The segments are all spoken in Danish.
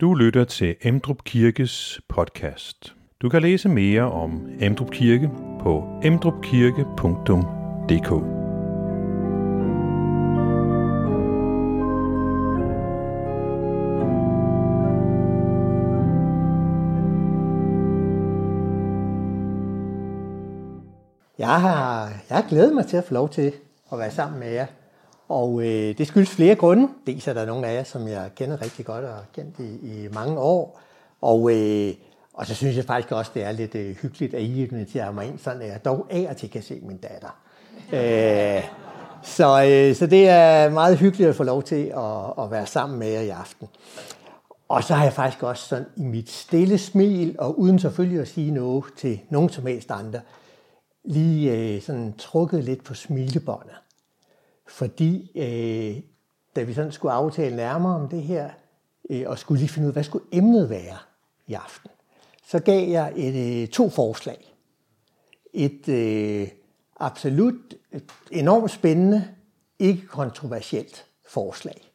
Du lytter til Emdrup Kirkes podcast. Du kan læse mere om Emdrup Kirke på emdrupkirke.dk. Jeg har, jeg glæder mig til at få lov til at være sammen med jer. Og øh, det skyldes flere grunde. Dels er der nogle af jer, som jeg kender rigtig godt og har kendt i, i mange år. Og, øh, og så synes jeg faktisk også, det er lidt øh, hyggeligt, at I inviterer mig ind, sådan at jeg dog af og til kan se min datter. øh, så, øh, så det er meget hyggeligt at få lov til at, at være sammen med jer i aften. Og så har jeg faktisk også sådan i mit stille smil, og uden selvfølgelig at sige noget til nogen som helst andre, lige øh, sådan trukket lidt på smilebåndet. Fordi øh, da vi sådan skulle aftale nærmere om det her, øh, og skulle lige finde ud af, hvad skulle emnet være i aften, så gav jeg et, øh, to forslag. Et øh, absolut et enormt spændende, ikke kontroversielt forslag.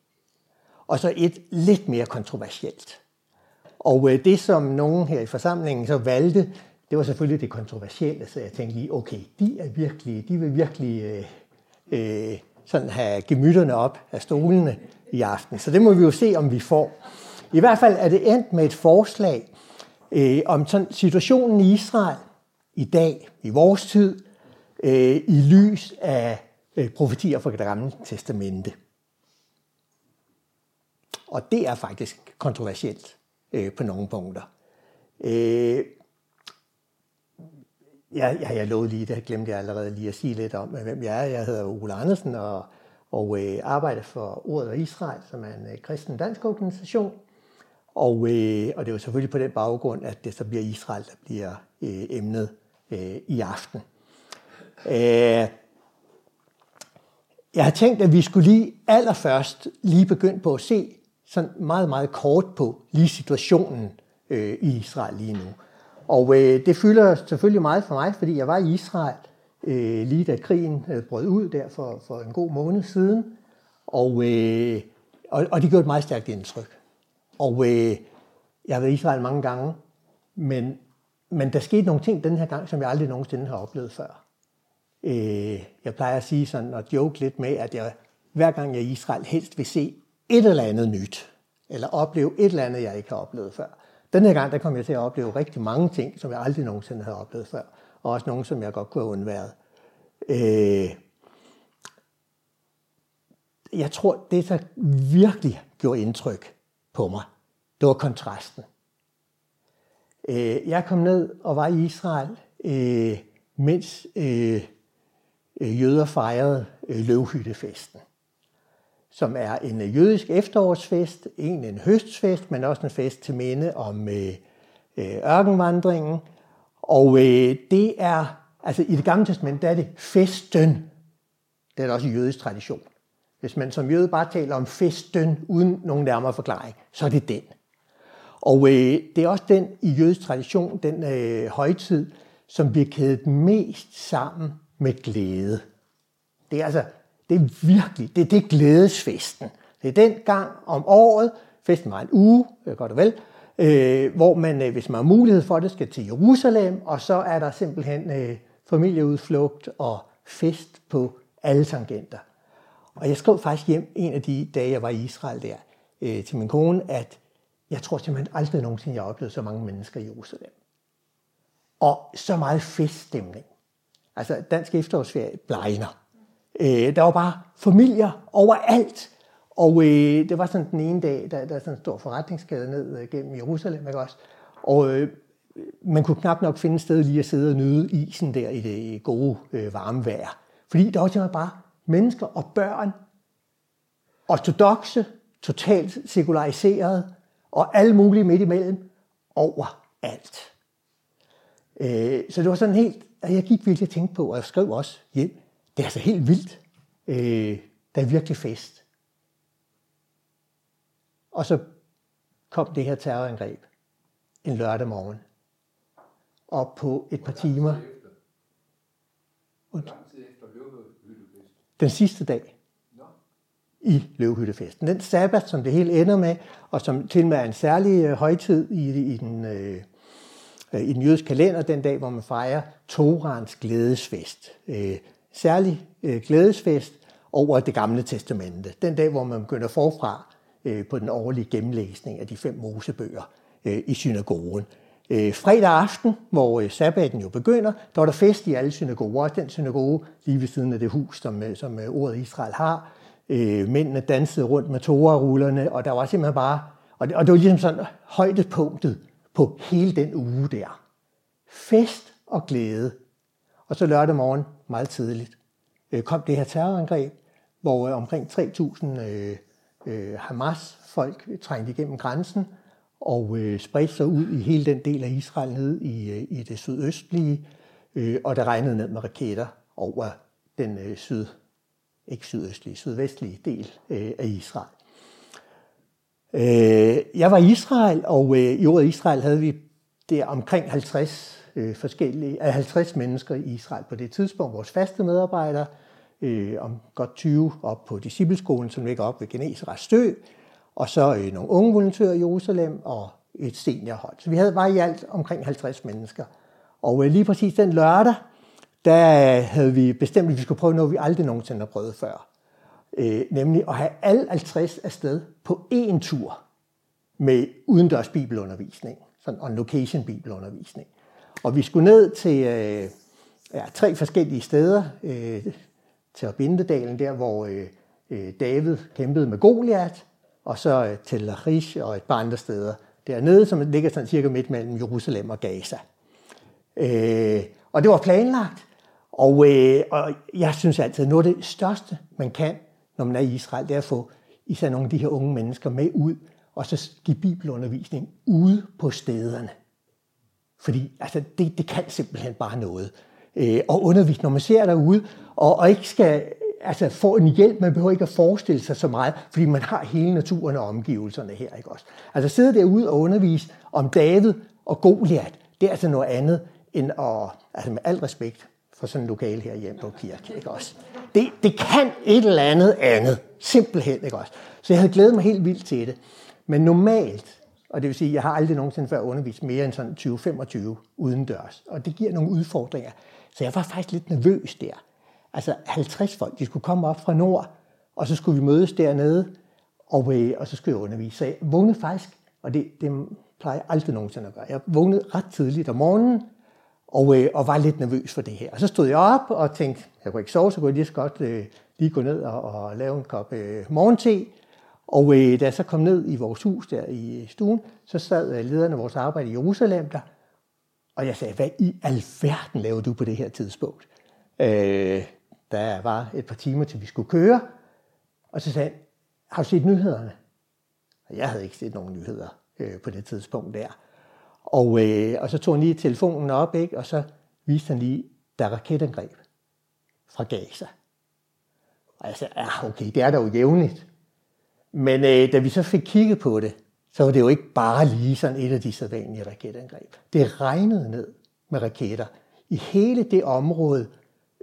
Og så et lidt mere kontroversielt. Og øh, det, som nogen her i forsamlingen så valgte, det var selvfølgelig det kontroversielle, så jeg tænkte lige, okay, de er virkelig, de vil virkelig øh, øh, sådan have gemytterne op af stolene i aften. Så det må vi jo se, om vi får. I hvert fald er det endt med et forslag øh, om sådan situationen i Israel i dag, i vores tid, øh, i lys af øh, profetier fra det gamle testamente. Og det er faktisk kontroversielt øh, på nogle punkter. Øh, Ja, ja, jeg lovede lige, det glemte jeg allerede lige at sige lidt om, øh, hvem jeg er. Jeg hedder Ole Andersen og, og øh, arbejder for Ordet og Israel, som er en øh, kristen dansk organisation. Og, øh, og det er jo selvfølgelig på den baggrund, at det så bliver Israel, der bliver øh, emnet øh, i aften. Øh, jeg har tænkt, at vi skulle lige allerførst lige begynde på at se sådan meget, meget kort på lige situationen øh, i Israel lige nu. Og øh, det fylder selvfølgelig meget for mig, fordi jeg var i Israel øh, lige da krigen øh, brød ud der for, for en god måned siden. Og, øh, og, og det gjorde et meget stærkt indtryk. Og øh, jeg har været i Israel mange gange, men, men der skete nogle ting den her gang, som jeg aldrig nogensinde har oplevet før. Øh, jeg plejer at sige sådan og joke lidt med, at jeg hver gang jeg er i Israel helst vil se et eller andet nyt, eller opleve et eller andet, jeg ikke har oplevet før. Den her gang, der kom jeg til at opleve rigtig mange ting, som jeg aldrig nogensinde havde oplevet før. Og også nogle, som jeg godt kunne have undværet. Øh, jeg tror, det, der virkelig gjorde indtryk på mig, det var kontrasten. Øh, jeg kom ned og var i Israel, øh, mens øh, øh jøder fejrede øh, løvhyttefesten som er en øh, jødisk efterårsfest, en en høstfest, men også en fest til minde om øh, øh, ørkenvandringen. Og øh, det er, altså i det gamle testament, der er det festen. Det er der også en jødisk tradition. Hvis man som jøde bare taler om festen uden nogen nærmere forklaring, så er det den. Og øh, det er også den i jødisk tradition, den øh, højtid, som bliver kædet mest sammen med glæde. Det er altså det er virkelig, det er det glædesfesten. Det er den gang om året, festen var en uge, øh, godt og vel, øh, hvor man, øh, hvis man har mulighed for det, skal til Jerusalem, og så er der simpelthen øh, familieudflugt og fest på alle tangenter. Og jeg skrev faktisk hjem en af de dage, jeg var i Israel der, øh, til min kone, at jeg tror simpelthen aldrig nogensinde, jeg har oplevet så mange mennesker i Jerusalem. Og så meget feststemning. Altså, dansk efterårsferie blegner. Øh, der var bare familier overalt. Og øh, det var sådan den ene dag, der, der er sådan en stor forretningsgade ned øh, gennem Jerusalem, ikke også? Og øh, man kunne knap nok finde et sted lige at sidde og nyde isen der i det gode øh, varme vejr. Fordi der var simpelthen bare mennesker og børn, ortodoxe, totalt sekulariseret, og alle mulige midt imellem, overalt. Øh, så det var sådan helt, at jeg gik virkelig og tænkte på, og jeg skrev også hjem, det er altså helt vildt. Øh, der er virkelig fest. Og så kom det her terrorangreb en lørdag morgen. Og på et par timer. Den sidste dag. i løvhyttefesten. Den sabbat, som det hele ender med, og som til med er en særlig øh, højtid i, i, den, øh, øh, i den jødiske kalender, den dag, hvor man fejrer Torans glædesfest. Øh, særlig øh, glædesfest over det gamle testamente. Den dag, hvor man begynder forfra øh, på den årlige gennemlæsning af de fem mosebøger øh, i synagogen. Øh, fredag aften, hvor øh, sabbaten jo begynder, der var der fest i alle synagoger. Den synagoge lige ved siden af det hus, som, øh, som øh, ordet Israel har. Øh, mændene dansede rundt med torerullerne, og der var simpelthen bare... Og det, og det var ligesom sådan højdepunktet på hele den uge der. Fest og glæde. Og så lørdag morgen, meget tidligt, øh, kom det her terrorangreb, hvor øh, omkring 3.000 øh, øh, Hamas-folk trængte igennem grænsen, og øh, spredte sig ud i hele den del af Israel ned i, øh, i det sydøstlige, øh, og der regnede ned med raketter over den øh, syd, ikke sydøstlige, sydvestlige del øh, af Israel. Øh, jeg var i Israel, og øh, i året Israel havde vi der omkring 50 øh, forskellige, 50 mennesker i Israel på det tidspunkt. Vores faste medarbejdere, øh, om godt 20 op på discipleskolen, som ligger op ved Geneserets Stø, og så øh, nogle unge volontører i Jerusalem og et seniorhold. Så vi havde bare i alt omkring 50 mennesker. Og øh, lige præcis den lørdag, der havde vi bestemt, at vi skulle prøve noget, vi aldrig nogensinde har prøvet før. Øh, nemlig at have alle 50 afsted på én tur med udendørs bibelundervisning, sådan on location bibelundervisning. Og vi skulle ned til øh, ja, tre forskellige steder, øh, til Bindedalen, der hvor øh, øh, David kæmpede med Goliat, og så øh, til Lachish og et par andre steder dernede, som ligger sådan cirka midt mellem Jerusalem og Gaza. Øh, og det var planlagt, og, øh, og jeg synes altid, at noget af det største, man kan, når man er i Israel, det er at få især nogle af de her unge mennesker med ud, og så give bibelundervisning ude på stederne. Fordi altså, det, det kan simpelthen bare noget. Øh, og undervise, når man ser derude, og, og ikke skal altså, få en hjælp. Man behøver ikke at forestille sig så meget, fordi man har hele naturen og omgivelserne her. Ikke også? Altså sidde derude og undervise om David og Goliat, det er altså noget andet end at, altså med al respekt for sådan en lokal her hjemme på kirke, ikke også? Det, det kan et eller andet andet, simpelthen, ikke også? Så jeg havde glædet mig helt vildt til det. Men normalt, og det vil sige, at jeg har aldrig nogensinde før undervist mere end sådan 20-25 udendørs, og det giver nogle udfordringer. Så jeg var faktisk lidt nervøs der. Altså 50 folk, de skulle komme op fra nord, og så skulle vi mødes dernede, og, øh, og så skulle jeg undervise. Så jeg vågnede faktisk, og det, det plejer jeg aldrig nogensinde at gøre. Jeg vågnede ret tidligt om morgenen, og, øh, og var lidt nervøs for det her. Og så stod jeg op og tænkte, jeg kunne ikke sove, så kunne jeg lige så godt øh, lige gå ned og, og lave en kop øh, morgente. Og øh, da jeg så kom ned i vores hus der i øh, stuen, så sad øh, lederen af vores arbejde i Jerusalem der, og jeg sagde, hvad i alverden laver du på det her tidspunkt? Øh, der var et par timer til vi skulle køre, og så sagde han, har du set nyhederne? Og jeg havde ikke set nogen nyheder øh, på det tidspunkt der. Og, øh, og så tog han lige telefonen op, ikke? og så viste han lige, der er raketangreb fra Gaza. Og jeg sagde, ja, okay, det er da jo jævnligt. Men øh, da vi så fik kigget på det, så var det jo ikke bare lige sådan et af de sædvanlige raketangreb. Det regnede ned med raketter i hele det område,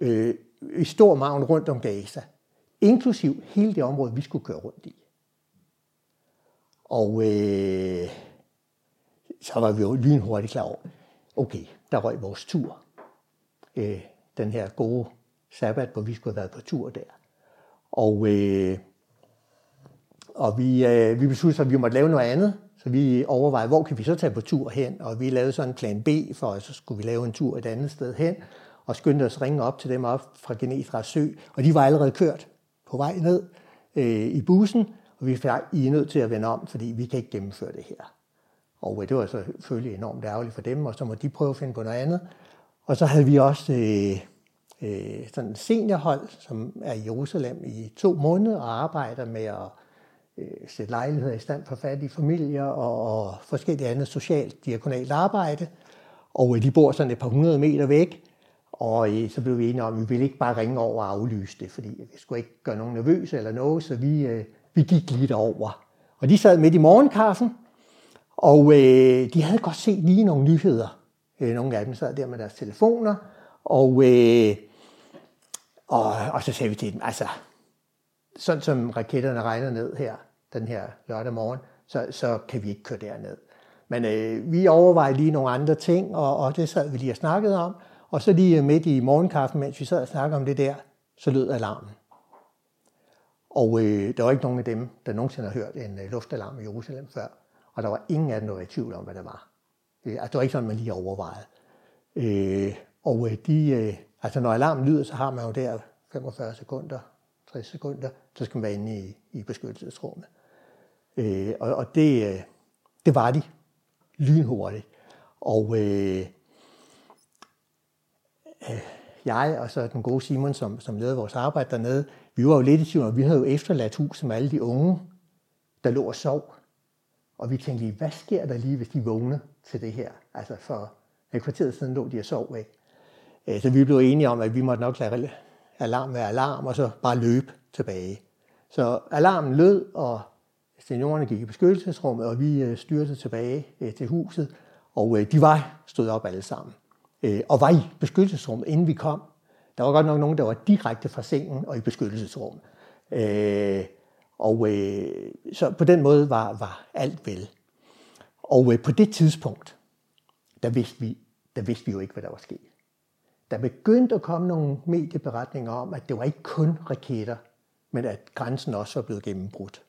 øh, i stor maven rundt om Gaza, inklusiv hele det område, vi skulle køre rundt i. Og øh, så var vi jo lynhurtigt klar over, okay, der røg vores tur. Øh, den her gode sabbat, hvor vi skulle have været på tur der. Og, øh, og vi, øh, vi besluttede at vi måtte lave noget andet, så vi overvejede, hvor kan vi så tage på tur hen? Og vi lavede sådan en plan B, for så skulle vi lave en tur et andet sted hen og skyndte os at ringe op til dem op fra Genetra Sø, og de var allerede kørt på vej ned øh, i bussen, og vi sagde, I er nødt til at vende om, fordi vi kan ikke gennemføre det her. Og øh, det var så selvfølgelig enormt ærgerligt for dem, og så må de prøve at finde på noget andet. Og så havde vi også øh, øh, sådan et seniorhold, som er i Jerusalem i to måneder og arbejder med at Øh, sætte lejligheder i stand for fattige familier og, og forskellige andet socialt diakonalt arbejde. Og øh, de bor sådan et par hundrede meter væk, og øh, så blev vi enige om, at vi ville ikke bare ringe over og aflyse det, fordi vi skulle ikke gøre nogen nervøse eller noget, så vi, øh, vi gik lige derover. Og de sad midt i morgenkaffen, og øh, de havde godt set lige nogle nyheder. Øh, nogle af dem sad der med deres telefoner, og, øh, og, og så sagde vi til dem, altså, sådan som raketterne regner ned her, den her lørdag morgen, så, så kan vi ikke køre derned. Men øh, vi overvejer lige nogle andre ting, og, og det sad vi lige og snakkede om. Og så lige midt i morgenkaffen, mens vi sad og snakkede om det der, så lød alarmen. Og øh, der var ikke nogen af dem, der nogensinde har hørt en øh, luftalarm i Jerusalem før. Og der var ingen af dem, der var i tvivl om, hvad det var. Øh, altså, det var ikke sådan, man lige overvejede. Øh, og øh, de, øh, altså, når alarmen lyder, så har man jo der 45 sekunder, 60 sekunder, så skal man være inde i, i beskyttelsesrummet. Øh, og og det, øh, det var de lynhurtigt. Og øh, øh, jeg og så den gode Simon, som, som ledede vores arbejde dernede, vi var jo lidt i tvivl, og vi havde jo efterladt huset med alle de unge, der lå og sov. Og vi tænkte lige, hvad sker der lige, hvis de vågner til det her? Altså for et kvarter siden lå de og sov ikke? Øh, så vi blev enige om, at vi måtte nok lade alarm være alarm, og så bare løbe tilbage. Så alarmen lød, og seniorerne gik i beskyttelsesrummet, og vi øh, styrtede styrte tilbage øh, til huset, og øh, de var stået op alle sammen. Og var i beskyttelsesrummet, inden vi kom. Der var godt nok nogen, der var direkte fra sengen og i beskyttelsesrummet. Og så på den måde var, var alt vel. Og på det tidspunkt, der vidste, vi, der vidste vi jo ikke, hvad der var sket. Der begyndte at komme nogle medieberetninger om, at det var ikke kun raketter, men at grænsen også var blevet gennembrudt.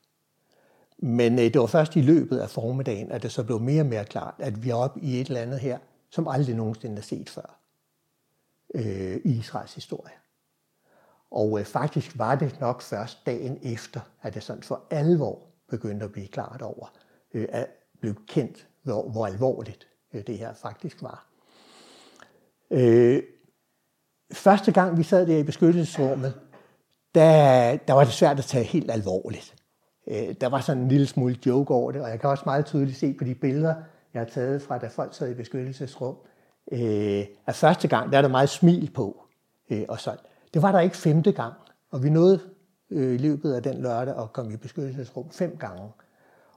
Men øh, det var først i løbet af formiddagen, at det så blev mere og mere klart, at vi er oppe i et eller andet her, som aldrig nogensinde er set før øh, i Israels historie. Og øh, faktisk var det nok først dagen efter, at det sådan for alvor begyndte at blive klart over, øh, at blive kendt, hvor, hvor alvorligt øh, det her faktisk var. Øh, første gang vi sad der i beskyttelsesrummet, der, der var det svært at tage helt alvorligt. Øh, der var sådan en lille smule joke over det, og jeg kan også meget tydeligt se på de billeder, jeg har taget fra, da folk sad i beskyttelsesrum, øh, at første gang, der er der meget smil på. Øh, og sådan. Det var der ikke femte gang, og vi nåede øh, i løbet af den lørdag at komme i beskyttelsesrum fem gange.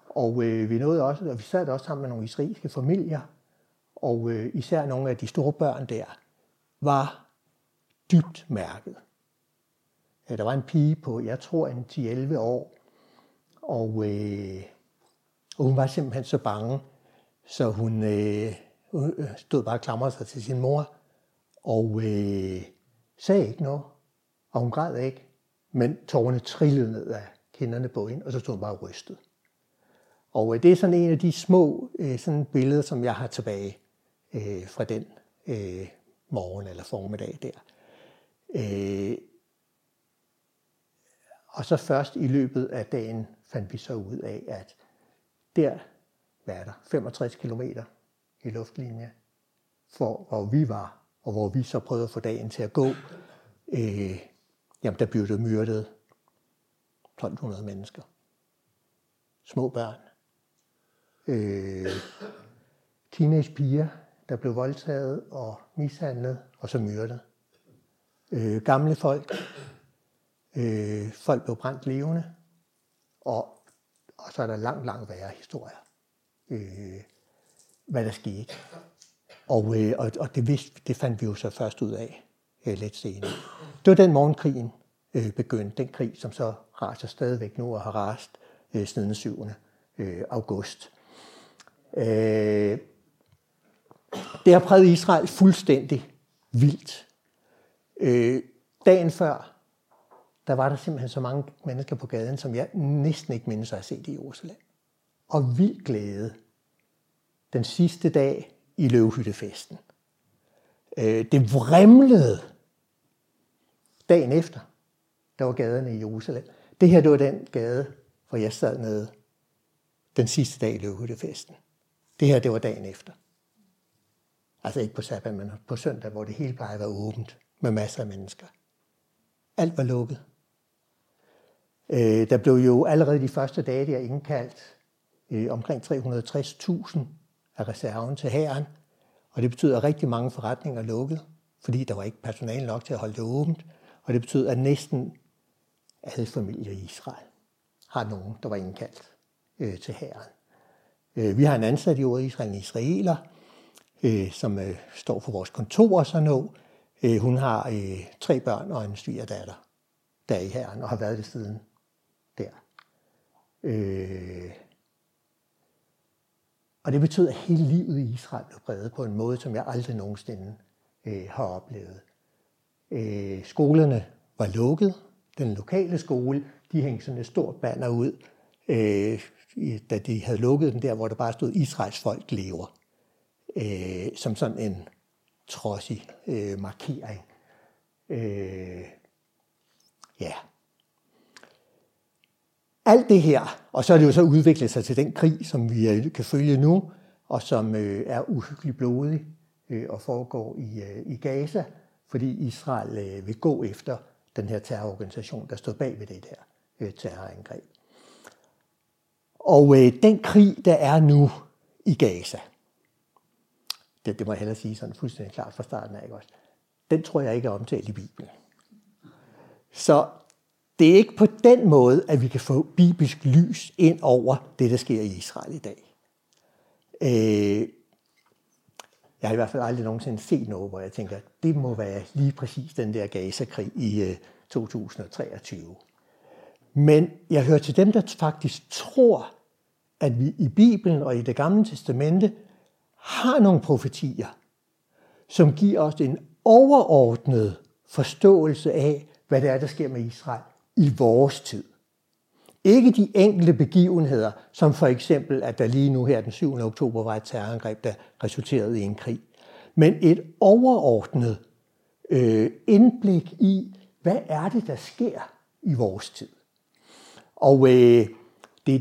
Og øh, vi nåede også, og vi sad også sammen med nogle israelske familier, og øh, især nogle af de store børn der, var dybt mærket. Ja, der var en pige på, jeg tror, en 10-11 år, og, øh, og hun var simpelthen så bange, så øh, hun, øh, stod bare og klamrede sig til sin mor, og øh, sagde ikke noget, og hun græd ikke, men tårerne trillede ned af kinderne på hende, og så stod hun bare rystet. Og øh, det er sådan en af de små øh, sådan billeder, som jeg har tilbage øh, fra den øh, morgen eller formiddag der. Øh, og så først i løbet af dagen fandt vi så ud af, at der, hvad er der, 65 km i luftlinje, for hvor vi var, og hvor vi så prøvede at få dagen til at gå, øh, jamen der blev det myrdet 1200 mennesker. Små børn. Øh, teenagepiger, der blev voldtaget og mishandlet og så myrdet. Øh, gamle folk. Øh, folk blev brændt levende. Og, og så er der langt, langt værre historier. Øh, hvad der skete. Og, øh, og, og det, vidste, det fandt vi jo så først ud af øh, lidt senere. Det var den morgenkrigen øh, begyndte. Den krig, som så raser stadigvæk nu og har rast øh, siden den 7. Øh, august. Øh, det har præget Israel fuldstændig vildt. Øh, dagen før, der var der simpelthen så mange mennesker på gaden, som jeg næsten ikke mindes at have set i Jerusalem. Og vild glæde den sidste dag i løvhyttefesten. Øh, det vrimlede dagen efter, der var gaderne i Jerusalem. Det her, det var den gade, hvor jeg sad nede den sidste dag i løvhyttefesten. Det her, det var dagen efter. Altså ikke på sabbat, men på søndag, hvor det hele bare at være åbent med masser af mennesker. Alt var lukket. Øh, der blev jo allerede de første dage der indkaldt øh, omkring 360.000 af reserven til hæren, og det betyder, at rigtig mange forretninger lukkede, fordi der var ikke personale nok til at holde det åbent, og det betyder, at næsten alle familier i Israel har nogen, der var indkaldt øh, til hæren. Øh, vi har en ansat i ordet Israel, en israeler, øh, som øh, står for vores kontor og sådan noget. Øh, hun har øh, tre børn og en svigerdatter, der er i hæren og har været det siden Øh, og det betød, at hele livet i Israel blev præget på en måde, som jeg aldrig nogensinde øh, har oplevet. Øh, skolerne var lukket. Den lokale skole, de hængte sådan et stort banner ud, øh, da de havde lukket den der, hvor der bare stod, Israels folk lever. Øh, som sådan en trodsig øh, markering. Øh, ja. Alt det her, og så er det jo så udviklet sig til den krig, som vi kan følge nu, og som øh, er uhyggeligt blodig øh, og foregår i, øh, i Gaza, fordi Israel øh, vil gå efter den her terrororganisation, der stod bag ved det der øh, terrorangreb. Og øh, den krig, der er nu i Gaza, det, det må jeg hellere sige sådan fuldstændig klart fra starten af, ikke også? den tror jeg ikke er omtalt i Bibelen. Så det er ikke på den måde, at vi kan få bibelsk lys ind over det, der sker i Israel i dag. Øh, jeg har i hvert fald aldrig nogensinde set noget, hvor jeg tænker, at det må være lige præcis den der Gaza-krig i øh, 2023. Men jeg hører til dem, der faktisk tror, at vi i Bibelen og i det gamle testamente har nogle profetier, som giver os en overordnet forståelse af, hvad det er, der sker med Israel i vores tid. Ikke de enkelte begivenheder, som for eksempel, at der lige nu her den 7. oktober var et terrorangreb, der resulterede i en krig, men et overordnet øh, indblik i, hvad er det, der sker i vores tid. Og øh, det er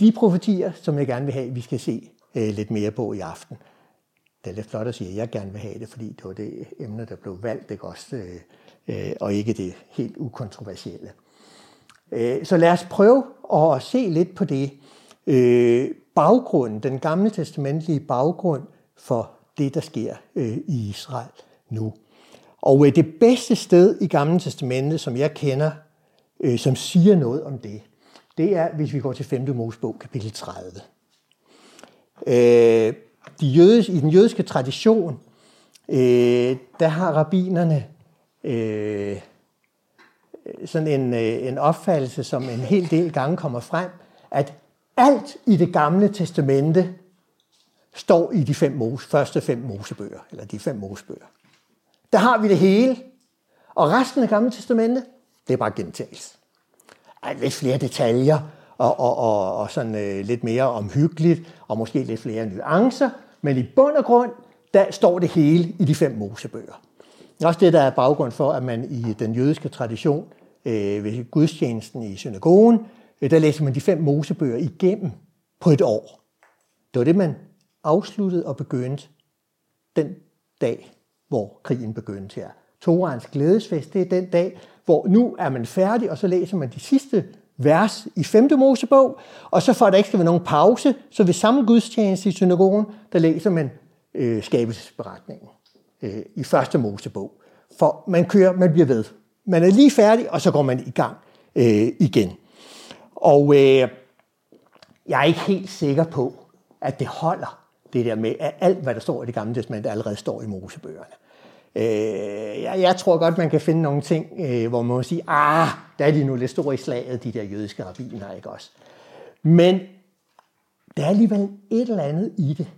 de profetier, som jeg gerne vil have, vi skal se øh, lidt mere på i aften. Det er lidt flot at sige, at jeg gerne vil have det, fordi det var det emne, der blev valgt, ikke også, øh, øh og ikke det helt ukontroversielle. Øh, så lad os prøve at se lidt på det. Øh, baggrunden, den gamle testamentlige baggrund for det, der sker øh, i Israel nu. Og øh, det bedste sted i Gamle Testamentet, som jeg kender, øh, som siger noget om det, det er, hvis vi går til 5. Mosebog, kapitel 30. Øh, de jødes, I den jødiske tradition, øh, der har rabinerne øh, sådan en, øh, en opfattelse, som en hel del gange kommer frem, at alt i det gamle testamente står i de fem mose, første fem mosebøger, eller de fem mosebøger. Der har vi det hele, og resten af gamle testamente, det er bare gentagelse. Ej, lidt flere detaljer, og, og, og, og sådan øh, lidt mere omhyggeligt, og måske lidt flere nuancer, men i bund og grund, der står det hele i de fem mosebøger. Det er også det, der er baggrund for, at man i den jødiske tradition øh, ved gudstjenesten i synagogen, øh, der læser man de fem mosebøger igennem på et år. Det var det, man afsluttede og begyndte den dag, hvor krigen begyndte her. Torans glædesfest, det er den dag, hvor nu er man færdig, og så læser man de sidste vers i 5. Mosebog, og så for at der ikke skal være nogen pause, så ved samme gudstjeneste i synagogen, der læser man øh, skabelsesberetningen øh, i første Mosebog. For man kører, man bliver ved. Man er lige færdig, og så går man i gang øh, igen. Og øh, jeg er ikke helt sikker på, at det holder, det der med, at alt, hvad der står i det gamle testament, allerede står i Mosebøgerne. Øh, jeg, jeg tror godt, man kan finde nogle ting, øh, hvor man må sige, ah, der er de nu lidt store i slaget, de der jødiske rabbiner, ikke også? Men der er alligevel et eller andet i det,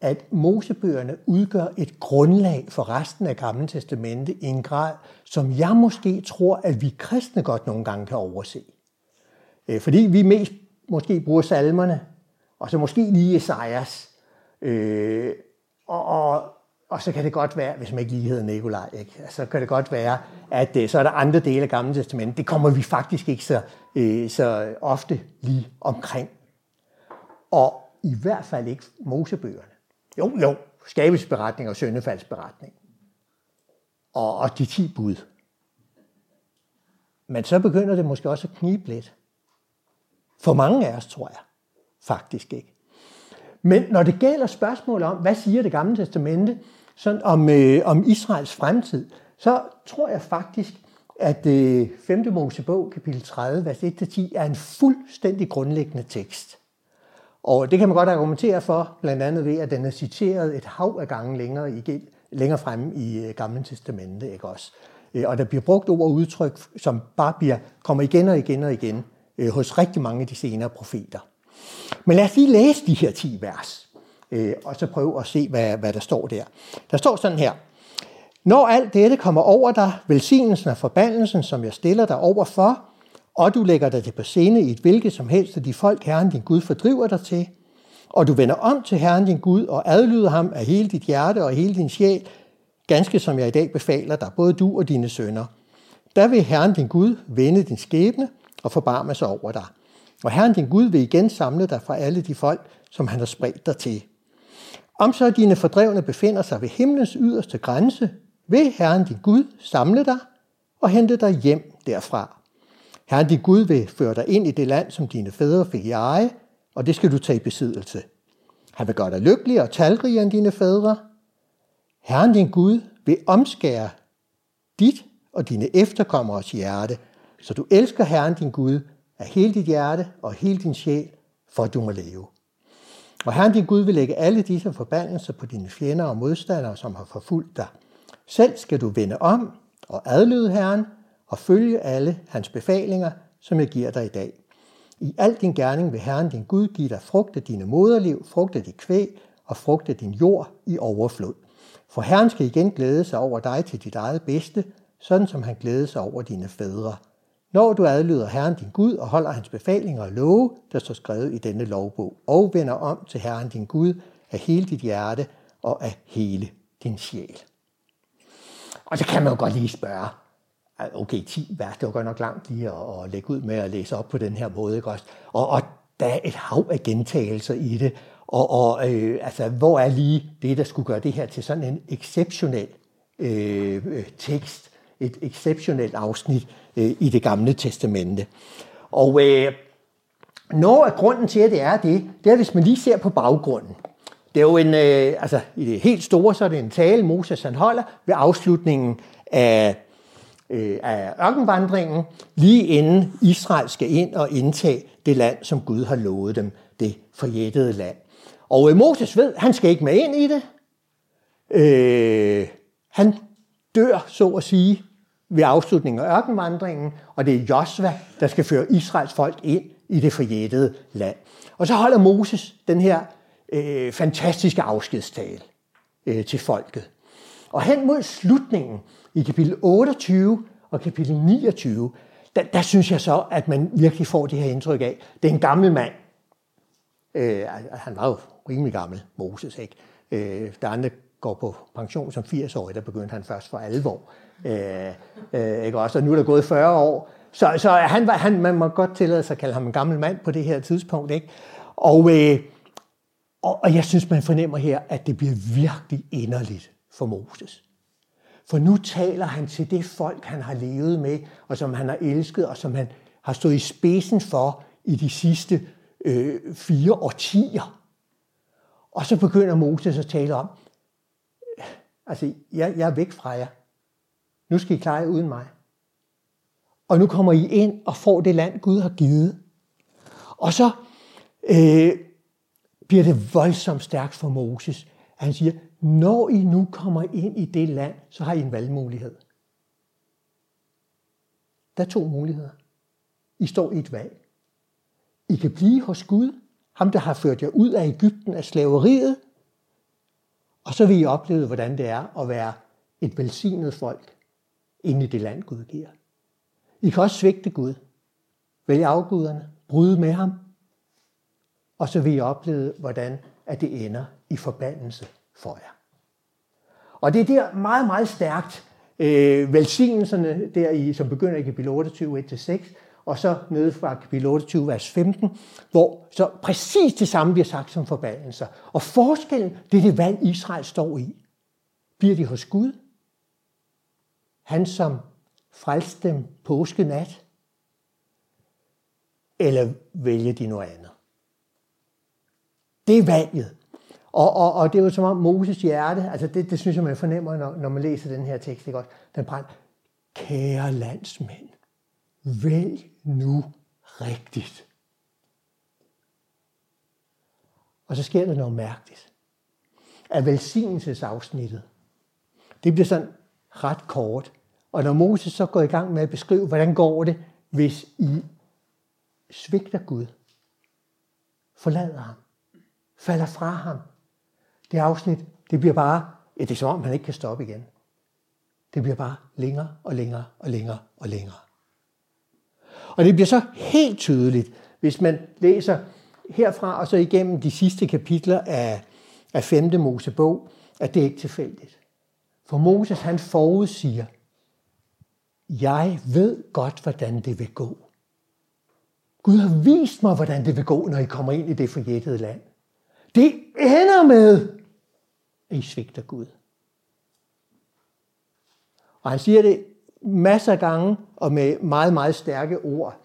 at Mosebøgerne udgør et grundlag for resten af Gamle Testamente i en grad, som jeg måske tror, at vi kristne godt nogle gange kan overse. Øh, fordi vi mest måske bruger salmerne, og så måske lige Esajas. Øh, og, og, og så kan det godt være, hvis man ikke lige hedder Nikolaj, ikke? Altså, så kan det godt være, at øh, så er der andre dele af Gamle Testamentet. Det kommer vi faktisk ikke så, øh, så ofte lige omkring. Og i hvert fald ikke Mosebøgerne. Jo, jo, skabelsesberetning og søndefaldsberetning. Og, og de ti bud. Men så begynder det måske også at knibe lidt. For mange af os, tror jeg. Faktisk ikke. Men når det gælder spørgsmålet om, hvad siger det gamle testamente sådan om, øh, om Israels fremtid, så tror jeg faktisk, at øh, 5. Mosebog, kapitel 30, vers 1-10, er en fuldstændig grundlæggende tekst. Og det kan man godt argumentere for, blandt andet ved, at den er citeret et hav af gange længere, i, længere fremme i øh, Gamle Testamente. Ikke også? Øh, og der bliver brugt ord og udtryk, som bare bliver, kommer igen og igen og igen øh, hos rigtig mange af de senere profeter. Men lad os lige læse de her 10 vers, og så prøve at se, hvad, hvad der står der. Der står sådan her. Når alt dette kommer over dig, velsignelsen og forbandelsen, som jeg stiller dig over for, og du lægger dig det på scene i et hvilket som helst af de folk, Herren din Gud fordriver dig til, og du vender om til Herren din Gud og adlyder ham af hele dit hjerte og hele din sjæl, ganske som jeg i dag befaler dig, både du og dine sønner. Der vil Herren din Gud vende din skæbne og forbarme sig over dig. Og Herren din Gud vil igen samle dig fra alle de folk, som han har spredt dig til. Om så dine fordrevne befinder sig ved himlens yderste grænse, vil Herren din Gud samle dig og hente dig hjem derfra. Herren din Gud vil føre dig ind i det land, som dine fædre fik i eje, og det skal du tage i besiddelse. Han vil gøre dig lykkelig og talrig end dine fædre. Herren din Gud vil omskære dit og dine efterkommeres hjerte, så du elsker Herren din Gud af hele dit hjerte og hele din sjæl, for at du må leve. Og Herren din Gud vil lægge alle disse forbandelser på dine fjender og modstandere, som har forfulgt dig. Selv skal du vende om og adlyde Herren og følge alle hans befalinger, som jeg giver dig i dag. I al din gerning vil Herren din Gud give dig frugt af dine moderliv, frugt af dit kvæg og frugt af din jord i overflod. For Herren skal igen glæde sig over dig til dit eget bedste, sådan som han glæder sig over dine fædre. Når du adlyder Herren din Gud og holder hans befalinger og love, der står skrevet i denne lovbog, og vender om til Herren din Gud af hele dit hjerte og af hele din sjæl. Og så kan man jo godt lige spørge, okay, 10 vers, det var godt nok langt lige at, at lægge ud med at læse op på den her måde, ikke også? Og, og der er et hav af gentagelser i det, og, og øh, altså, hvor er lige det, der skulle gøre det her til sådan en exceptionel øh, øh tekst, et exceptionelt afsnit øh, i det gamle testamente. Og øh, noget af grunden til, at det er det, det er, hvis man lige ser på baggrunden. Det er jo en, øh, altså i det helt store, så er det en tale, Moses han holder ved afslutningen af øh, af ørkenvandringen, lige inden Israel skal ind og indtage det land, som Gud har lovet dem, det forjættede land. Og øh, Moses ved, han skal ikke med ind i det. Øh, han dør, så at sige, ved afslutningen af ørkenvandringen, og det er Josva, der skal føre Israels folk ind i det forjættede land. Og så holder Moses den her øh, fantastiske afskedstale øh, til folket. Og hen mod slutningen, i kapitel 28 og kapitel 29, der, der synes jeg så, at man virkelig får det her indtryk af, det er en gammel mand. Øh, han var jo rimelig gammel, Moses, ikke? Øh, der andre går på pension som 80-årig, der begyndte han først for alvor. Øh, øh, ikke også? Og nu er der gået 40 år. Så, så han var, han, man må godt tillade sig at kalde ham en gammel mand på det her tidspunkt. Ikke? Og, øh, og, og jeg synes, man fornemmer her, at det bliver virkelig inderligt for Moses. For nu taler han til det folk, han har levet med, og som han har elsket, og som han har stået i spidsen for i de sidste øh, fire årtier. Og så begynder Moses at tale om, altså, jeg, jeg er væk fra jer. Nu skal I klare jer uden mig. Og nu kommer I ind og får det land, Gud har givet. Og så øh, bliver det voldsomt stærkt for Moses. Han siger, når I nu kommer ind i det land, så har I en valgmulighed. Der er to muligheder. I står i et valg. I kan blive hos Gud, ham der har ført jer ud af Ægypten af slaveriet, og så vil I opleve, hvordan det er at være et velsignet folk inde i det land, Gud giver. I kan også svigte Gud, vælge afguderne, bryde med ham, og så vil I opleve, hvordan at det ender i forbandelse for jer. Og det er der meget, meget stærkt øh, velsignelserne der i, som begynder i kapitel 28, 1-6, og så nede fra kapitel 28, vers 15, hvor så præcis det samme bliver sagt som forbandelser. Og forskellen, det er det valg, Israel står i. Bliver de hos Gud? Han, som frelste dem påskenat? Eller vælger de noget andet? Det er valget. Og, og, og det er jo som om Moses hjerte, altså det, det synes jeg, man fornemmer, når, når man læser den her tekst, ikke også? Den brænder, kære landsmænd, vælg nu rigtigt. Og så sker der noget mærkeligt. At velsignelsesafsnittet, det bliver sådan ret kort. Og når Moses så går i gang med at beskrive, hvordan går det, hvis I svigter Gud, forlader ham, falder fra ham. Det afsnit, det bliver bare, ja, det er som om, han ikke kan stoppe igen. Det bliver bare længere og længere og længere og længere. Og det bliver så helt tydeligt, hvis man læser herfra og så igennem de sidste kapitler af, af 5. Mosebog, at det ikke er tilfældigt. For Moses han forudsiger, jeg ved godt, hvordan det vil gå. Gud har vist mig, hvordan det vil gå, når I kommer ind i det forjættede land. Det ender med, at I svigter Gud. Og han siger det masser af gange og med meget, meget stærke ord.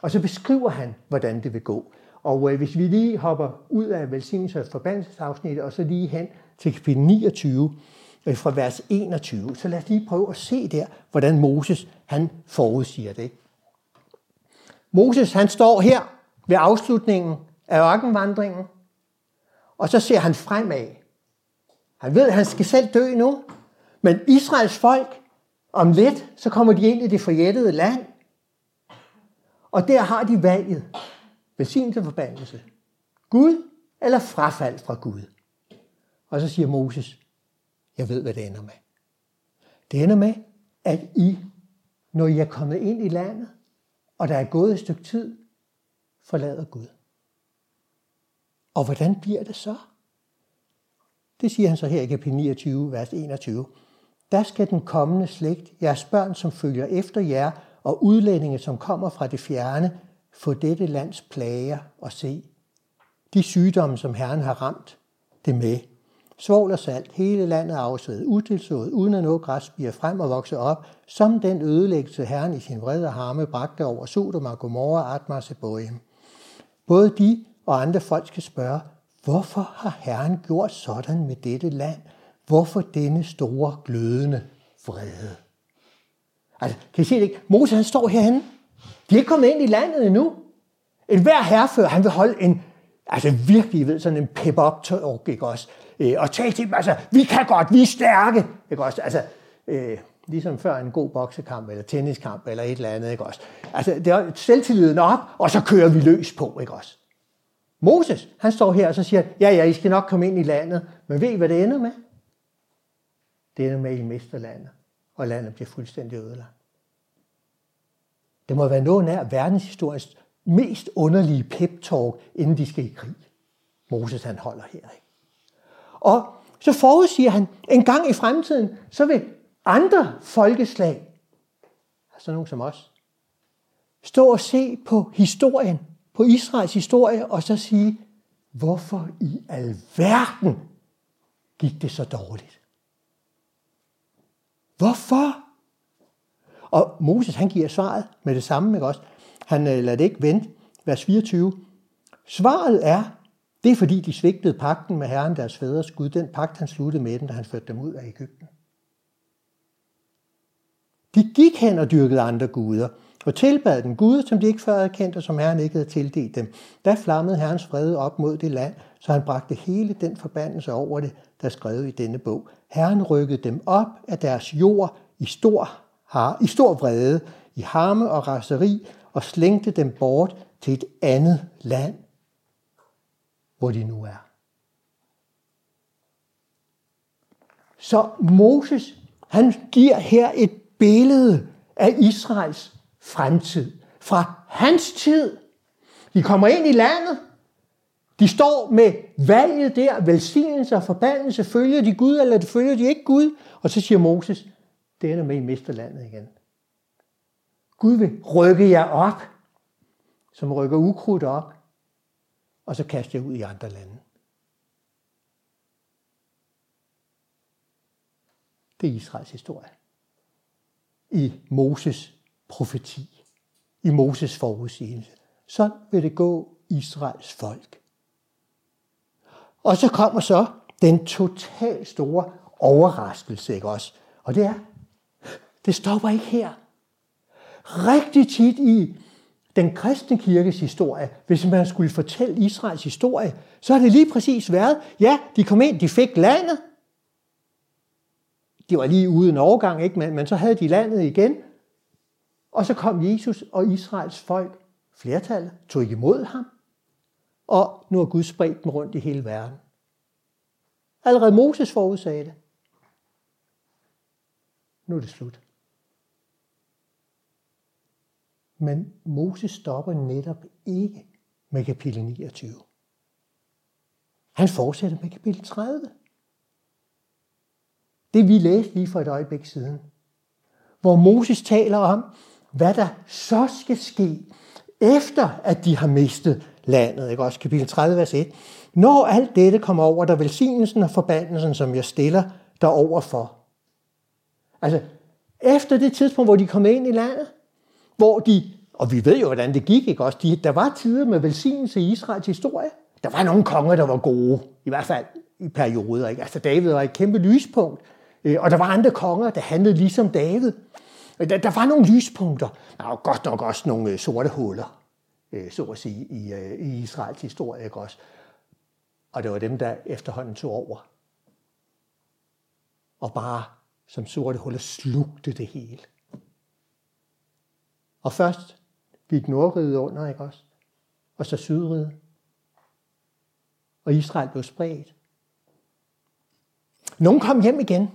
Og så beskriver han, hvordan det vil gå. Og øh, hvis vi lige hopper ud af velsignelse og forbandelsesafsnittet, og så lige hen til kapitel 29, øh, fra vers 21, så lad os lige prøve at se der, hvordan Moses han forudsiger det. Moses han står her ved afslutningen af ørkenvandringen, og så ser han fremad. Han ved, at han skal selv dø nu, men Israels folk, om lidt, så kommer de ind i det forjættede land, og der har de valget. Velsignelse forbandelse. Gud eller frafald fra Gud. Og så siger Moses, jeg ved, hvad det ender med. Det ender med, at I, når I er kommet ind i landet, og der er gået et stykke tid, forlader Gud. Og hvordan bliver det så? Det siger han så her i kapitel 29, vers 21. Der skal den kommende slægt, jeres børn, som følger efter jer, og udlændinge, som kommer fra det fjerne, få dette lands plager og se. De sygdomme, som Herren har ramt det med. Svål og salt, hele landet er afsvedet, utilsået, uden at noget græs bliver frem og vokse op, som den ødelæggelse Herren i sin vrede harme bragte over Sodom og Gomorra, Atma og Både de og andre folk skal spørge, hvorfor har Herren gjort sådan med dette land? Hvorfor denne store glødende vrede? Altså, kan I se det ikke? Moses han står herhenne. De er ikke kommet ind i landet endnu. En hver herrefører, han vil holde en, altså virkelig, ved, sådan en pep-up talk, ikke også? Øh, og tale til dem, altså, vi kan godt, vi er stærke, ikke også? Altså, øh, ligesom før en god boksekamp, eller tenniskamp, eller et eller andet, ikke også? Altså, det er selvtilliden op, og så kører vi løs på, ikke også? Moses, han står her og så siger, ja, ja, I skal nok komme ind i landet, men ved I, hvad det ender med? Det ender med, at I mister landet, og landet bliver fuldstændig ødelagt. Det må være noget nær verdenshistoriens mest underlige pep-talk, inden de skal i krig. Moses han holder her. Ikke? Og så forudsiger han, en gang i fremtiden, så vil andre folkeslag, altså nogen som os, stå og se på historien, på Israels historie, og så sige, hvorfor i alverden gik det så dårligt? Hvorfor? Og Moses, han giver svaret med det samme, ikke også? Han øh, lader det ikke vente. Vers 24. Svaret er, det er fordi de svigtede pakten med Herren deres fædres Gud, den pagt han sluttede med dem, da han førte dem ud af Ægypten. De gik hen og dyrkede andre guder, og tilbad den guder, som de ikke før havde kendt, og som Herren ikke havde tildelt dem. Da flammede Herrens fred op mod det land, så han bragte hele den forbandelse over det, der er skrevet i denne bog. Herren rykkede dem op af deres jord i stor har i stor vrede, i harme og raseri, og slængte dem bort til et andet land, hvor de nu er. Så Moses, han giver her et billede af Israels fremtid. Fra hans tid. De kommer ind i landet. De står med valget der, velsignelse og forbandelse. Følger de Gud, eller følger de ikke Gud? Og så siger Moses, det ender med, at I mister landet igen. Gud vil rykke jer op, som rykker ukrudt op, og så kaste jer ud i andre lande. Det er Israels historie. I Moses profeti. I Moses forudsigelse. Så vil det gå Israels folk. Og så kommer så den totalt store overraskelse, ikke også? Og det er, det stopper ikke her. Rigtig tit i den kristne kirkes historie, hvis man skulle fortælle Israels historie, så har det lige præcis været, ja, de kom ind, de fik landet. Det var lige uden overgang, ikke? Men, men så havde de landet igen. Og så kom Jesus og Israels folk flertallet, tog ikke imod ham, og nu har Gud spredt dem rundt i hele verden. Allerede Moses forudsagde det. Nu er det slut. Men Moses stopper netop ikke med kapitel 29. Han fortsætter med kapitel 30. Det vi læste lige for et øjeblik siden. Hvor Moses taler om, hvad der så skal ske, efter at de har mistet landet. Ikke? Også kapitel 30, vers 1. Når alt dette kommer over der velsignelsen og forbandelsen, som jeg stiller derover for. Altså, efter det tidspunkt, hvor de kom ind i landet, hvor de, og vi ved jo, hvordan det gik, ikke også? De, der var tider med velsignelse i Israels historie. Der var nogle konger, der var gode, i hvert fald i perioder. Ikke? Altså, David var et kæmpe lyspunkt, øh, og der var andre konger, der handlede ligesom David. Øh, der, der var nogle lyspunkter. Der var godt nok også nogle øh, sorte huller, øh, så at sige, i, øh, i Israels historie. Ikke også? Og det var dem, der efterhånden tog over. Og bare som sorte huller slugte det hele. Og først gik Nordriget under, ikke også? Og så Sydriget. Og Israel blev spredt. Nogle kom hjem igen.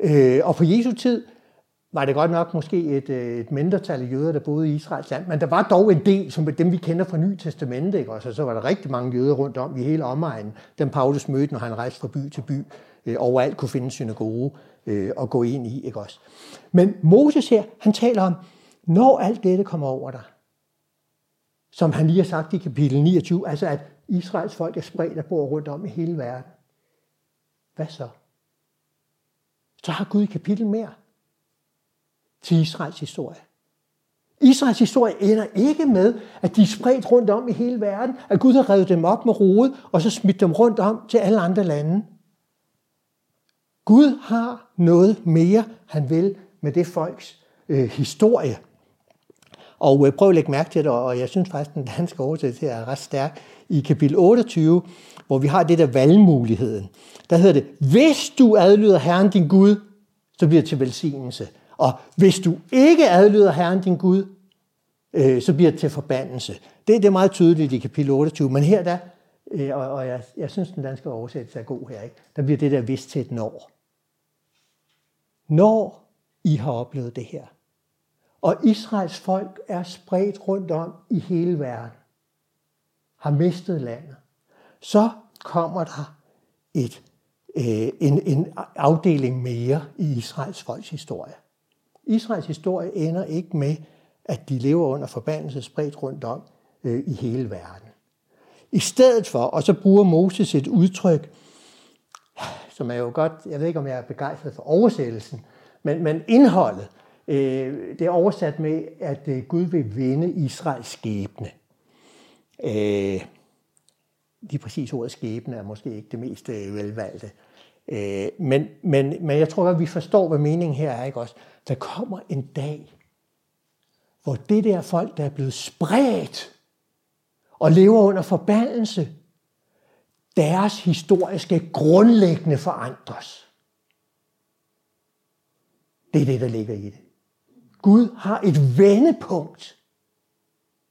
Øh, og på Jesu tid var det godt nok måske et, øh, et mindretal af jøder, der boede i Israels land, men der var dog en del, som dem vi kender fra Ny Testamente, ikke? Også, så var der rigtig mange jøder rundt om i hele omegnen, den Paulus mødte, når han rejste fra by til by, øh, overalt kunne finde synagoge øh, og gå ind i. Ikke også? Men Moses her, han taler om, når alt dette kommer over dig, som han lige har sagt i kapitel 29, altså at Israels folk er spredt og bor rundt om i hele verden. Hvad så? Så har Gud et kapitel mere til Israels historie. Israels historie ender ikke med, at de er spredt rundt om i hele verden, at Gud har revet dem op med rodet, og så smidt dem rundt om til alle andre lande. Gud har noget mere, han vil med det folks øh, historie. Og øh, prøv at lægge mærke til det, og jeg synes faktisk, at den danske oversættelse er ret stærk. I kapitel 28, hvor vi har det der valgmuligheden, der hedder det, hvis du adlyder Herren din Gud, så bliver det til velsignelse. Og hvis du ikke adlyder Herren din Gud, øh, så bliver det til forbandelse. Det, det er meget tydeligt i kapitel 28, men her der, øh, og, og jeg, jeg synes, den danske oversættelse er god her, ikke? der bliver det der vist til et når. Når I har oplevet det her, og Israels folk er spredt rundt om i hele verden, har mistet landet, så kommer der et, øh, en, en afdeling mere i Israels folks historie. Israels historie ender ikke med, at de lever under forbandelse spredt rundt om øh, i hele verden. I stedet for, og så bruger Moses et udtryk, som er jo godt, jeg ved ikke om jeg er begejstret for oversættelsen, men, men indholdet, øh, det er oversat med, at øh, Gud vil vinde Israels skæbne. Øh, lige præcis ordet skæbne er måske ikke det mest øh, velvalgte. Øh, men, men, men jeg tror at vi forstår, hvad meningen her er. Ikke også? Der kommer en dag, hvor det der folk, der er blevet spredt og lever under forbandelse, deres historie skal grundlæggende forandres. Det er det, der ligger i det. Gud har et vendepunkt.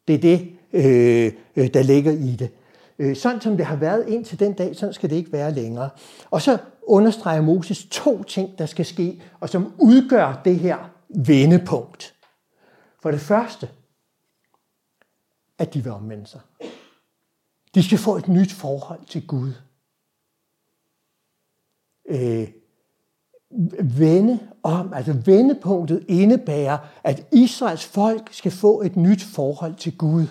Det er det, øh, øh der ligger i det. Øh, sådan som det har været indtil den dag, sådan skal det ikke være længere. Og så understreger Moses to ting, der skal ske, og som udgør det her vendepunkt. For det første, at de vil omvende sig. De skal få et nyt forhold til Gud. Øh, vende om, altså vendepunktet indebærer, at Israels folk skal få et nyt forhold til Gud.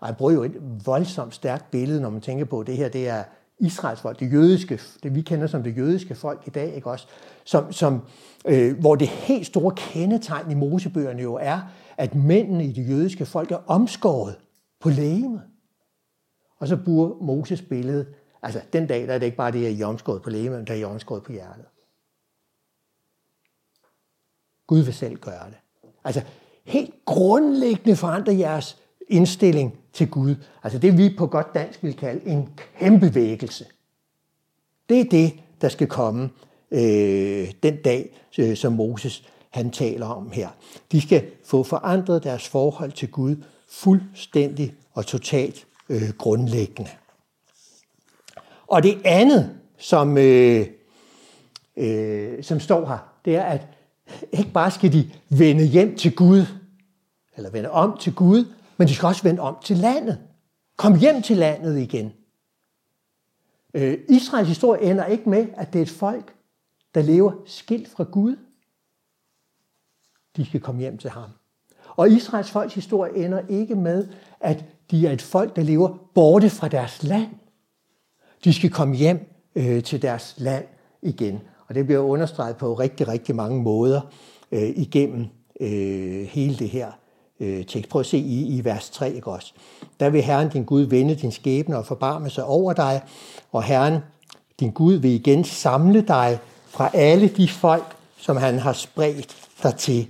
Og jeg bruger jo et voldsomt stærkt billede, når man tænker på, at det her det er Israels folk, det jødiske, det vi kender som det jødiske folk i dag, ikke også? Som, som, øh, hvor det helt store kendetegn i Mosebøgerne jo er, at mændene i det jødiske folk er omskåret på lægeme. Og så bruger Moses billede, altså den dag, der er det ikke bare det, at I er omskåret på lægeme, men der er I omskåret på hjertet. Gud vil selv gøre det. Altså helt grundlæggende forandre jeres indstilling til Gud. Altså det vi på godt dansk vil kalde en kæmpe vækkelse. Det er det, der skal komme øh, den dag, øh, som Moses han taler om her. De skal få forandret deres forhold til Gud, fuldstændig og totalt øh, grundlæggende. Og det andet, som, øh, øh, som står her, det er, at ikke bare skal de vende hjem til Gud, eller vende om til Gud, men de skal også vende om til landet. Kom hjem til landet igen. Øh, Israels historie ender ikke med, at det er et folk, der lever skilt fra Gud. De skal komme hjem til ham. Og Israels folks historie ender ikke med, at de er et folk, der lever borte fra deres land. De skal komme hjem øh, til deres land igen. Og det bliver understreget på rigtig, rigtig mange måder øh, igennem øh, hele det her øh, tekst. Prøv at se i, i vers 3, ikke også? Der vil Herren din Gud vende din skæbne og forbarme sig over dig, og Herren din Gud vil igen samle dig fra alle de folk, som han har spredt dig til.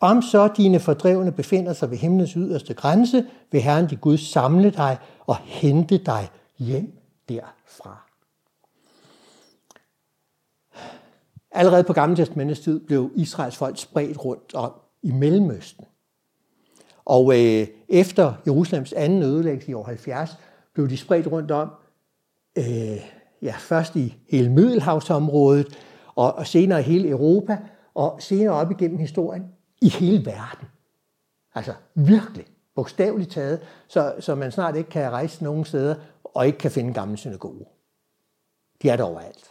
Om så dine fordrevne befinder sig ved himlens yderste grænse, vil Herren din Gud samle dig og hente dig hjem derfra. Allerede på Gamle Testamentets tid blev Israels folk spredt rundt om i Mellemøsten. Og øh, efter Jerusalems anden ødelæggelse i år 70, blev de spredt rundt om, øh, ja, først i hele Middelhavsområdet, og, og senere i hele Europa, og senere op igennem historien i hele verden. Altså virkelig, bogstaveligt taget, så, så man snart ikke kan rejse nogen steder, og ikke kan finde gamle synagoge. De er der overalt.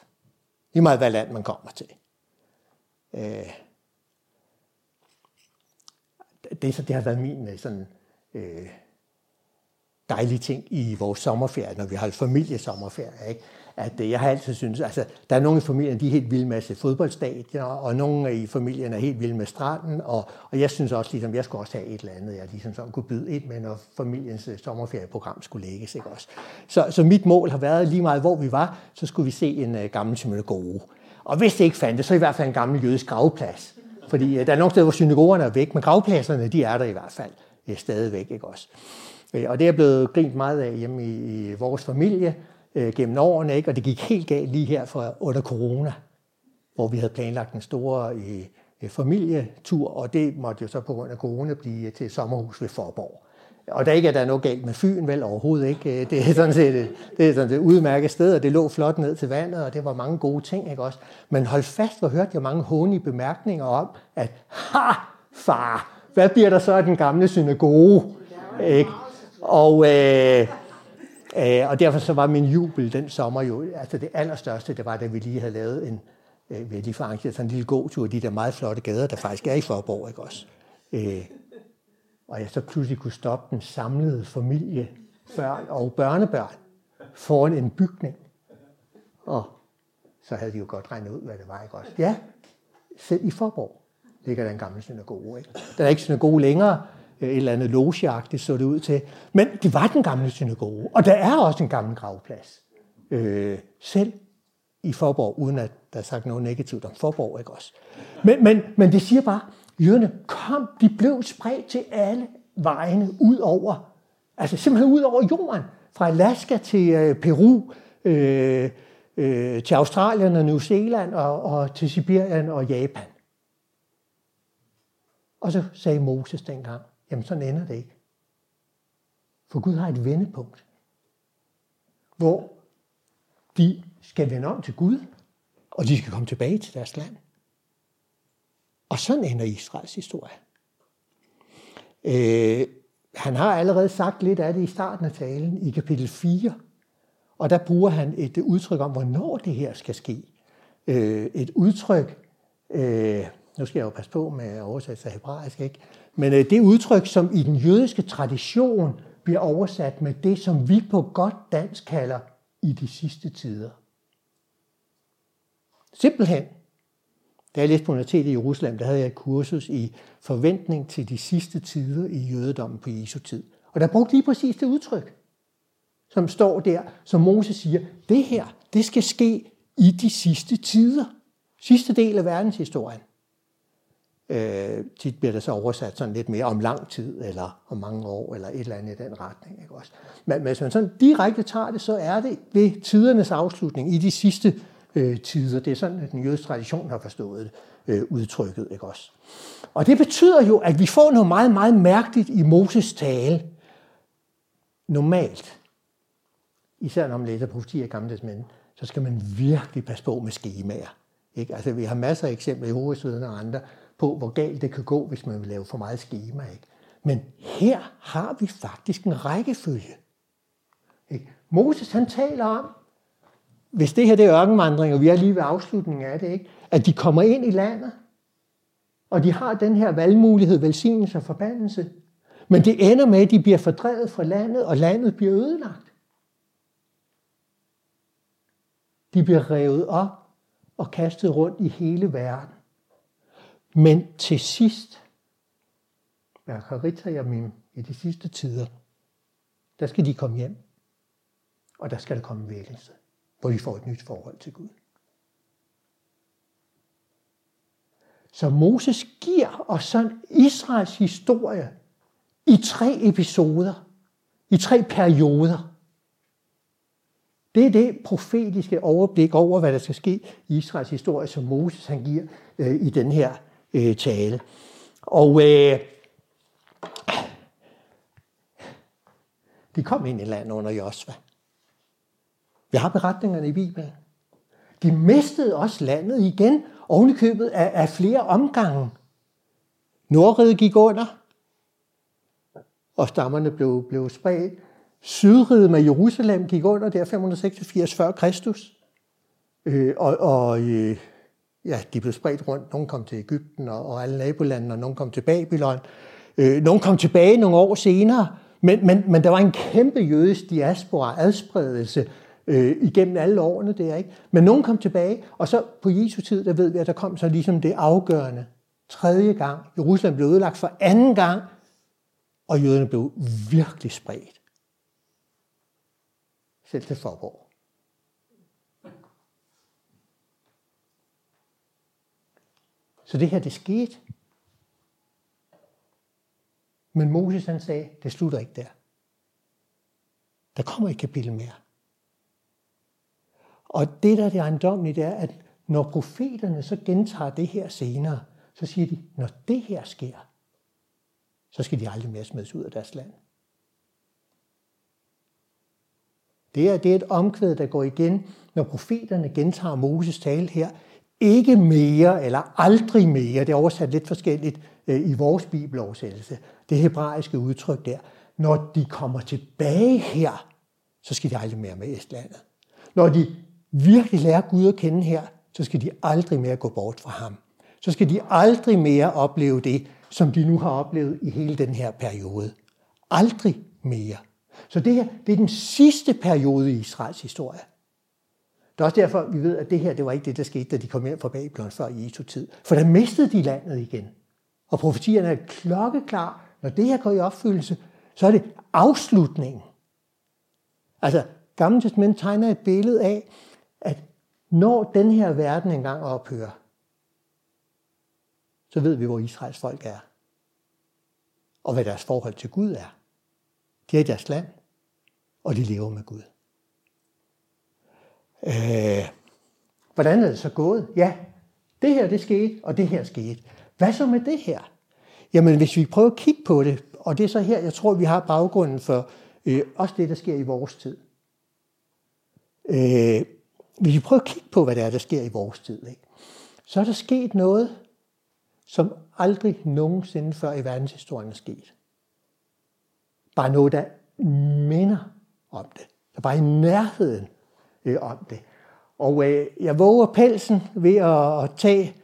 Lige meget hvad land man kommer til. Øh, det, så det har været min øh, sådan, øh, dejlige ting i vores sommerferie, når vi har familiesommerferie. Ikke? At øh, jeg har altid synes, altså der er nogle i familien, de er helt vilde med at se fodboldstadier, og nogle i familien er helt vilde med stranden, og, og jeg synes også, ligesom, jeg skulle også have et eller andet, jeg ligesom sådan kunne byde ind med, når familiens øh, sommerferieprogram skulle lægges. Ikke også? Så, så mit mål har været lige meget, hvor vi var, så skulle vi se en uh, gammel gode. Og hvis det ikke fandtes, så i hvert fald en gammel jødisk gravplads. Fordi øh, der er nogle steder, hvor synagogerne er væk, men gravpladserne, de er der i hvert fald uh, stadigvæk. Ikke også? Øh, og det er blevet grint meget af hjemme i, i vores familie, øh, gennem årene, ikke? og det gik helt galt lige her for under corona, hvor vi havde planlagt en stor øh, familietur, og det måtte jo så på grund af corona blive til sommerhus ved Forborg. Og der ikke er der noget galt med Fyn, vel overhovedet ikke. Øh, det er sådan set, øh, det er sådan et udmærket sted, og det lå flot ned til vandet, og det var mange gode ting, ikke også? Men hold fast, hvor hørte jeg mange hånige bemærkninger om, at ha, far, hvad bliver der så af den gamle synagoge? Ikke? Og, øh, Øh, og derfor så var min jubel den sommer jo, altså det allerstørste, det var, da vi lige havde lavet en, øh, vi havde lige forarrangeret sådan en lille gåtur i de der meget flotte gader, der faktisk er i Forborg, ikke også? Øh, og jeg så pludselig kunne stoppe den samlede familie, børn og børnebørn, foran en bygning. Og så havde de jo godt regnet ud, hvad det var, ikke også? Ja, selv i Forborg ligger der en gammel synagoge, ikke? Der er ikke synagoge længere, et eller andet logeagtigt så det ud til. Men det var den gamle synagoge, og der er også en gammel gravplads. Øh, selv i Forborg, uden at der er sagt noget negativt om Forborg, ikke også? Men, men, men det siger bare, jøderne kom, de blev spredt til alle vejene ud over, altså simpelthen ud over jorden, fra Alaska til øh, Peru, øh, øh, til Australien og New Zealand og, og til Sibirien og Japan. Og så sagde Moses dengang, Jamen sådan ender det ikke. For Gud har et vendepunkt, hvor de skal vende om til Gud, og de skal komme tilbage til deres land. Og sådan ender Israels historie. Øh, han har allerede sagt lidt af det i starten af talen, i kapitel 4. Og der bruger han et udtryk om, hvornår det her skal ske. Øh, et udtryk, øh, nu skal jeg jo passe på med oversættelse af hebraisk, ikke? Men øh, det udtryk, som i den jødiske tradition bliver oversat med det, som vi på godt dansk kalder i de sidste tider. Simpelthen. Da jeg læste på universitetet i Jerusalem, der havde jeg et kursus i forventning til de sidste tider i jødedommen på Jesu tid. Og der brugte lige præcis det udtryk, som står der, som Moses siger, det her, det skal ske i de sidste tider. Sidste del af verdenshistorien. Øh, tit bliver det så oversat sådan lidt mere om lang tid, eller om mange år, eller et eller andet i den retning. Ikke også? Men hvis man sådan direkte tager det, så er det ved tidernes afslutning i de sidste øh, tider. Det er sådan, at den jødiske tradition har forstået øh, udtrykket. Ikke også? Og det betyder jo, at vi får noget meget, meget mærkeligt i Moses tale. Normalt, især når man læser profetier i Gamle Testament, så skal man virkelig passe på med skemaer. Ikke? Altså, vi har masser af eksempler i hovedsveden og andre på, hvor galt det kan gå, hvis man vil lave for meget schema. Ikke? Men her har vi faktisk en rækkefølge. Ikke? Moses han taler om, hvis det her det er ørkenvandring, og vi er lige ved afslutningen af det, ikke? at de kommer ind i landet, og de har den her valgmulighed, velsignelse og forbandelse. Men det ender med, at de bliver fordrevet fra landet, og landet bliver ødelagt. De bliver revet op og kastet rundt i hele verden. Men til sidst, Yamim, i de sidste tider, der skal de komme hjem, og der skal der komme vækkelse, hvor de får et nyt forhold til Gud. Så Moses giver os sådan Israels historie i tre episoder, i tre perioder. Det er det profetiske overblik over, hvad der skal ske i Israels historie, som Moses han giver øh, i den her øh, tale. Og øh, de kom ind i landet under Josva. Jeg har beretningerne i Bibelen. De mistede også landet igen, ovenikøbet af, af flere omgange. Nordriget gik under, og stammerne blev, blev spredt. Sydriget med Jerusalem gik under der 586 før Kristus. Øh, og og øh, ja, de blev spredt rundt. Nogle kom til Ægypten og, og alle nabolandene, og nogle kom til Babylon. Øh, nogle kom tilbage nogle år senere, men, men, men der var en kæmpe jødisk diaspora, adspredelse øh, igennem alle årene der, ikke? Men nogen kom tilbage, og så på Jesu tid, der ved vi, at der kom så ligesom det afgørende. Tredje gang. Jerusalem blev ødelagt for anden gang, og jøderne blev virkelig spredt. Selv til Forborg. Så det her, det skete. Men Moses han sagde, det slutter ikke der. Der kommer et kapitel mere. Og det, der er det ejendomlige, det er, at når profeterne så gentager det her senere, så siger de, når det her sker, så skal de aldrig mere smides ud af deres land. Det er, det er et omkvæd, der går igen, når profeterne gentager Moses tale her. Ikke mere eller aldrig mere, det er oversat lidt forskelligt øh, i vores bibeloversættelse, det hebraiske udtryk der. Når de kommer tilbage her, så skal de aldrig mere med Estlandet. Når de virkelig lærer Gud at kende her, så skal de aldrig mere gå bort fra ham. Så skal de aldrig mere opleve det, som de nu har oplevet i hele den her periode. Aldrig mere. Så det her, det er den sidste periode i Israels historie. Det er også derfor, vi ved, at det her, det var ikke det, der skete, da de kom hjem fra Babylon før i Jesu tid. For der mistede de landet igen. Og profetierne er klokkeklar. Når det her går i opfyldelse, så er det afslutningen. Altså, Gamle Testament tegner et billede af, at når den her verden engang ophører, så ved vi, hvor Israels folk er. Og hvad deres forhold til Gud er. De er i deres land, og de lever med Gud. Øh, hvordan er det så gået? Ja, det her det skete, og det her skete. Hvad så med det her? Jamen, hvis vi prøver at kigge på det, og det er så her, jeg tror, vi har baggrunden for øh, også det, der sker i vores tid. Øh, hvis vi prøver at kigge på, hvad der er, der sker i vores tid, ikke? så er der sket noget, som aldrig nogensinde før i verdenshistorien er sket. Bare noget, der minder om det. Der bare i nærheden øh, om det. Og øh, jeg våger pelsen ved at, at tage,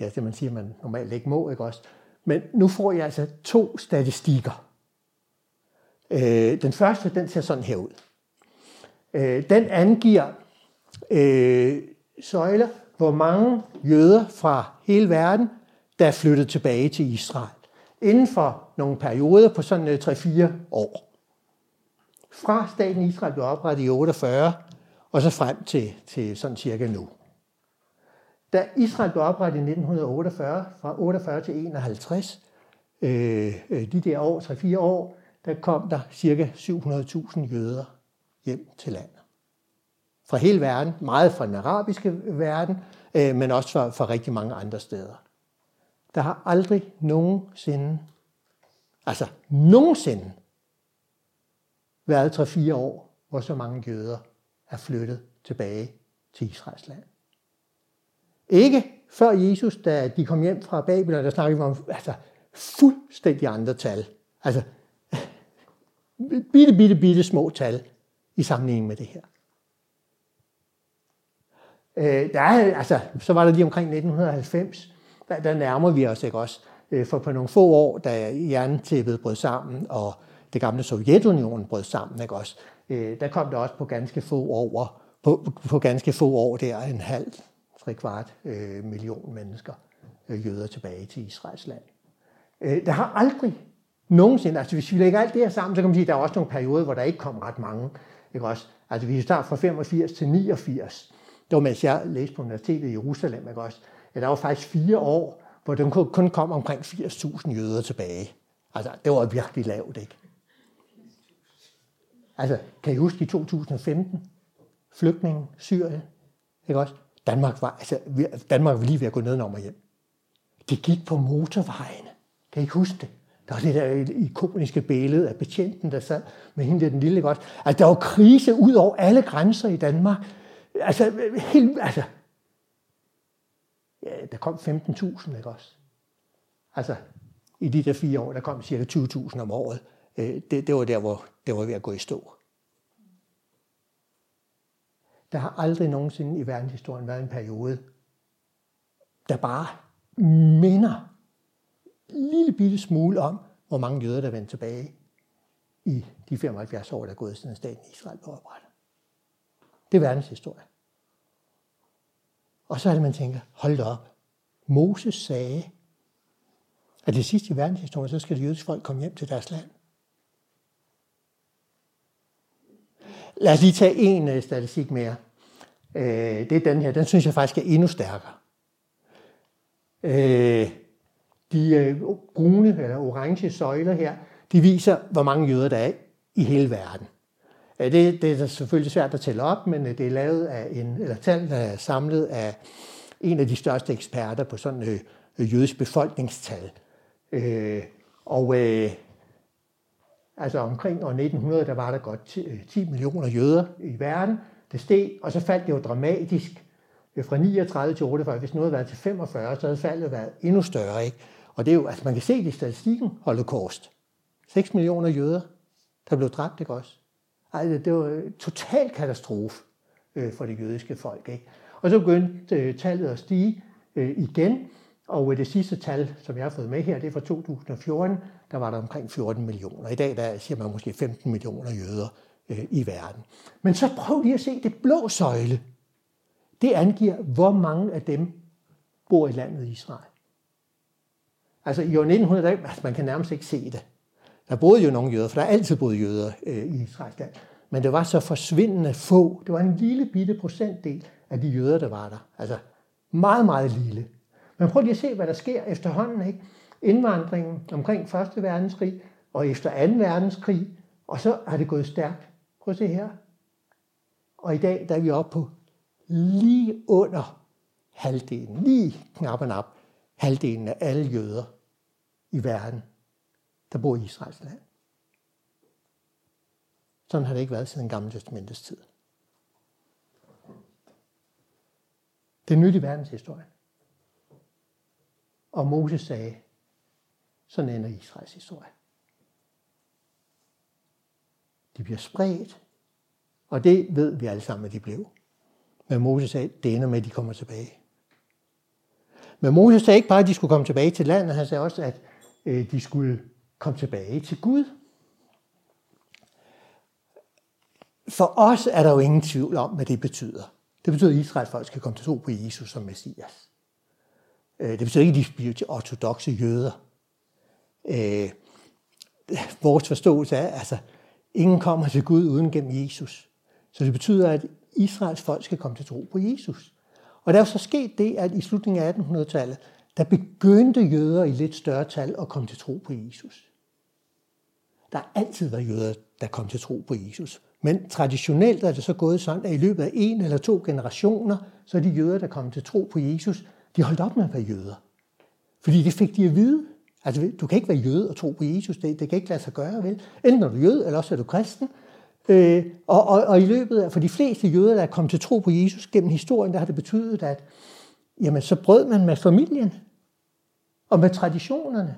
det er det, man siger, man normalt ikke må, ikke også? Men nu får jeg altså to statistikker. Øh, den første, den ser sådan her ud. Øh, den angiver øh, søjler, hvor mange jøder fra hele verden, der er flyttet tilbage til Israel. Inden for nogle perioder på sådan øh, 3-4 år. Fra staten Israel blev oprettet i 48, og så frem til, til sådan cirka nu. Da Israel blev oprettet i 1948, fra 48 til 51, øh, øh, de der år, 3-4 år, der kom der cirka 700.000 jøder hjem til landet. fra hele verden, meget fra den arabiske verden, øh, men også fra, fra rigtig mange andre steder. Der har aldrig nogensinde, altså nogensinde, været 3-4 år, hvor så mange jøder er flyttet tilbage til Israels land. Ikke før Jesus, da de kom hjem fra Babylon, der snakkede vi om altså, fuldstændig andre tal. Altså, bitte, bitte, bitte små tal i sammenligning med det her. Øh, der er, altså, så var der lige omkring 1990, der, der nærmer vi os ikke også. Øh, for på nogle få år, da jerntæppet brød sammen, og det gamle Sovjetunionen brød sammen, ikke også, øh, der kom der også på ganske få år, på, på ganske få år der en halv, tre kvart øh, million mennesker, øh, jøder tilbage til Israels land. Øh, der har aldrig nogensinde, altså hvis vi lægger alt det her sammen, så kan man sige, at der er også nogle perioder, hvor der ikke kom ret mange. Ikke også? Altså vi starter fra 85 til 89. Det var mens jeg læste på universitetet i Jerusalem, ikke også? Ja, der var faktisk fire år, hvor der kun kom omkring 80.000 jøder tilbage. Altså, det var virkelig lavt, ikke? Altså, kan I huske i 2015? Flygtninge, Syrien, ikke også? Danmark var, altså, Danmark var lige ved at gå ned og hjem. Det gik på motorvejene. Kan I huske det? Der var det der ikoniske billede af betjenten, der sad med hende der den lille godt. Altså, der var krise ud over alle grænser i Danmark. Altså, helt, altså, ja, der kom 15.000, ikke også? Altså, i de der fire år, der kom cirka 20.000 om året. Øh, det, det var der, hvor det var ved at gå i stå. Der har aldrig nogensinde i verdenshistorien været en periode, der bare minder lille bitte smule om, hvor mange jøder, der vendte tilbage i de 75 år, der er gået siden staten Israel blev oprettet. Det er verdenshistorie. Og så er det, man tænker, hold da op. Moses sagde, at det sidste i verdenshistorien, så skal det jødiske folk komme hjem til deres land. Lad os lige tage en øh, statistik mere. Øh, det er den her. Den synes jeg faktisk er endnu stærkere. Øh, de øh, brune eller orange søjler her, de viser, hvor mange jøder der er i hele verden. Uh, det, det er selvfølgelig svært at tælle op, men øh, det er lavet af en, eller tal, er samlet af en af de største eksperter på sådan øh, øh jødisk befolkningstal. Øh, og øh, Altså omkring år 1900, der var der godt 10 millioner jøder i verden. Det steg, og så faldt det jo dramatisk fra 39 til 48. Hvis nu havde været til 45, så havde faldet været endnu større. Ikke? Og det er jo, altså man kan se det i statistikken, holocaust. 6 millioner jøder, der blev dræbt, ikke også? Altså, det var en total katastrofe øh, for det jødiske folk. Ikke? Og så begyndte øh, tallet at stige øh, igen, og øh, det sidste tal, som jeg har fået med her, det er fra 2014, der var der omkring 14 millioner. I dag der siger man måske 15 millioner jøder øh, i verden. Men så prøv lige at se det blå søjle. Det angiver, hvor mange af dem bor i landet Israel. Altså i år 1900, der, altså, man kan nærmest ikke se det. Der boede jo nogle jøder, for der er altid boet jøder øh, i Israels land. Men det var så forsvindende få. Det var en lille bitte procentdel af de jøder, der var der. Altså meget, meget lille. Men prøv lige at se, hvad der sker efterhånden. Ikke? Indvandringen omkring 1. verdenskrig og efter 2. verdenskrig, og så har det gået stærkt. Prøv at se her. Og i dag der er vi oppe på lige under halvdelen, lige knap og nap, halvdelen af alle jøder i verden, der bor i Israels land. Sådan har det ikke været siden gamle testamentets tid. Det er nyt i verdenshistorien. Og Moses sagde, sådan ender Israels historie. De bliver spredt, og det ved vi alle sammen, at de blev. Men Moses sagde, det ender med, at de kommer tilbage. Men Moses sagde ikke bare, at de skulle komme tilbage til landet, han sagde også, at Øh, de skulle komme tilbage til Gud. For os er der jo ingen tvivl om, hvad det betyder. Det betyder, at Israels folk skal komme til tro på Jesus som Messias. Øh, det betyder ikke, at de bliver til ortodoxe jøder. Øh, vores forståelse er, altså, ingen kommer til Gud uden gennem Jesus. Så det betyder, at Israels folk skal komme til tro på Jesus. Og der er så sket det, at i slutningen af 1800-tallet, der begyndte jøder i lidt større tal at komme til tro på Jesus. Der har altid været jøder, der kom til tro på Jesus. Men traditionelt er det så gået sådan, at i løbet af en eller to generationer, så er de jøder, der kom til tro på Jesus, de holdt op med at være jøder. Fordi det fik de at vide. Altså, du kan ikke være jøde og tro på Jesus. Det, det kan ikke lade sig gøre, vel? Enten er du jøde, eller også er du kristen. Øh, og, og, og i løbet af, for de fleste jøder, der er kommet til tro på Jesus gennem historien, der har det betydet, at jamen, så brød man med familien og med traditionerne.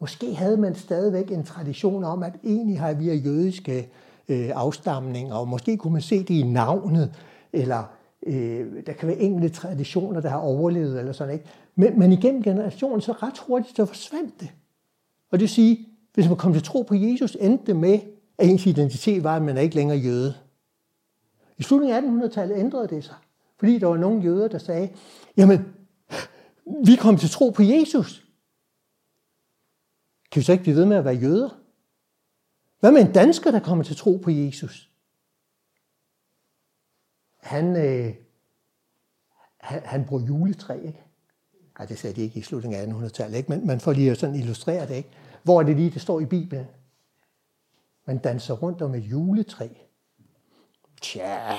Måske havde man stadigvæk en tradition om, at egentlig har vi jødiske øh, afstamninger, og måske kunne man se det i navnet, eller øh, der kan være enkelte traditioner, der har overlevet, eller sådan ikke. Men, men igennem generationen, så ret hurtigt, så forsvandt det. Og det vil sige, hvis man kom til tro på Jesus, endte det med, at ens identitet var, at man er ikke længere jøde. I slutningen af 1800-tallet ændrede det sig, fordi der var nogle jøder, der sagde, jamen, vi kom til tro på Jesus. Kan vi så ikke blive ved med at være jøder? Hvad med en dansker, der kommer til tro på Jesus? Han, øh, han, han bruger juletræ, ikke? Nej, det sagde de ikke i slutningen af 1800-tallet, ikke? Men man får lige at sådan illustrere det, ikke? Hvor er det lige, det står i Bibelen? Man danser rundt om et juletræ. Tja,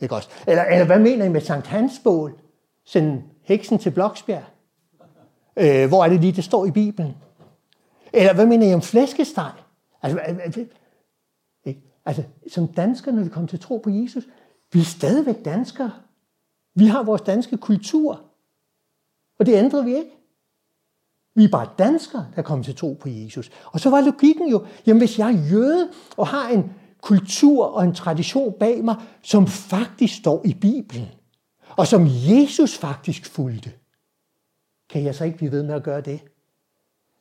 ikke også? Eller, eller hvad mener I med Sankt Hansbål? Send heksen til Bloksbjerg. Øh, hvor er det lige, det står i Bibelen? Eller hvad mener I om flæskesteg? Altså, ikke? altså som danskere, når vi kommer til tro på Jesus, vi er stadigvæk danskere. Vi har vores danske kultur. Og det ændrer vi ikke. Vi er bare danskere, der kommer til tro på Jesus. Og så var logikken jo, jamen hvis jeg er jøde og har en kultur og en tradition bag mig, som faktisk står i Bibelen, og som Jesus faktisk fulgte, kan jeg så ikke blive ved med at gøre det?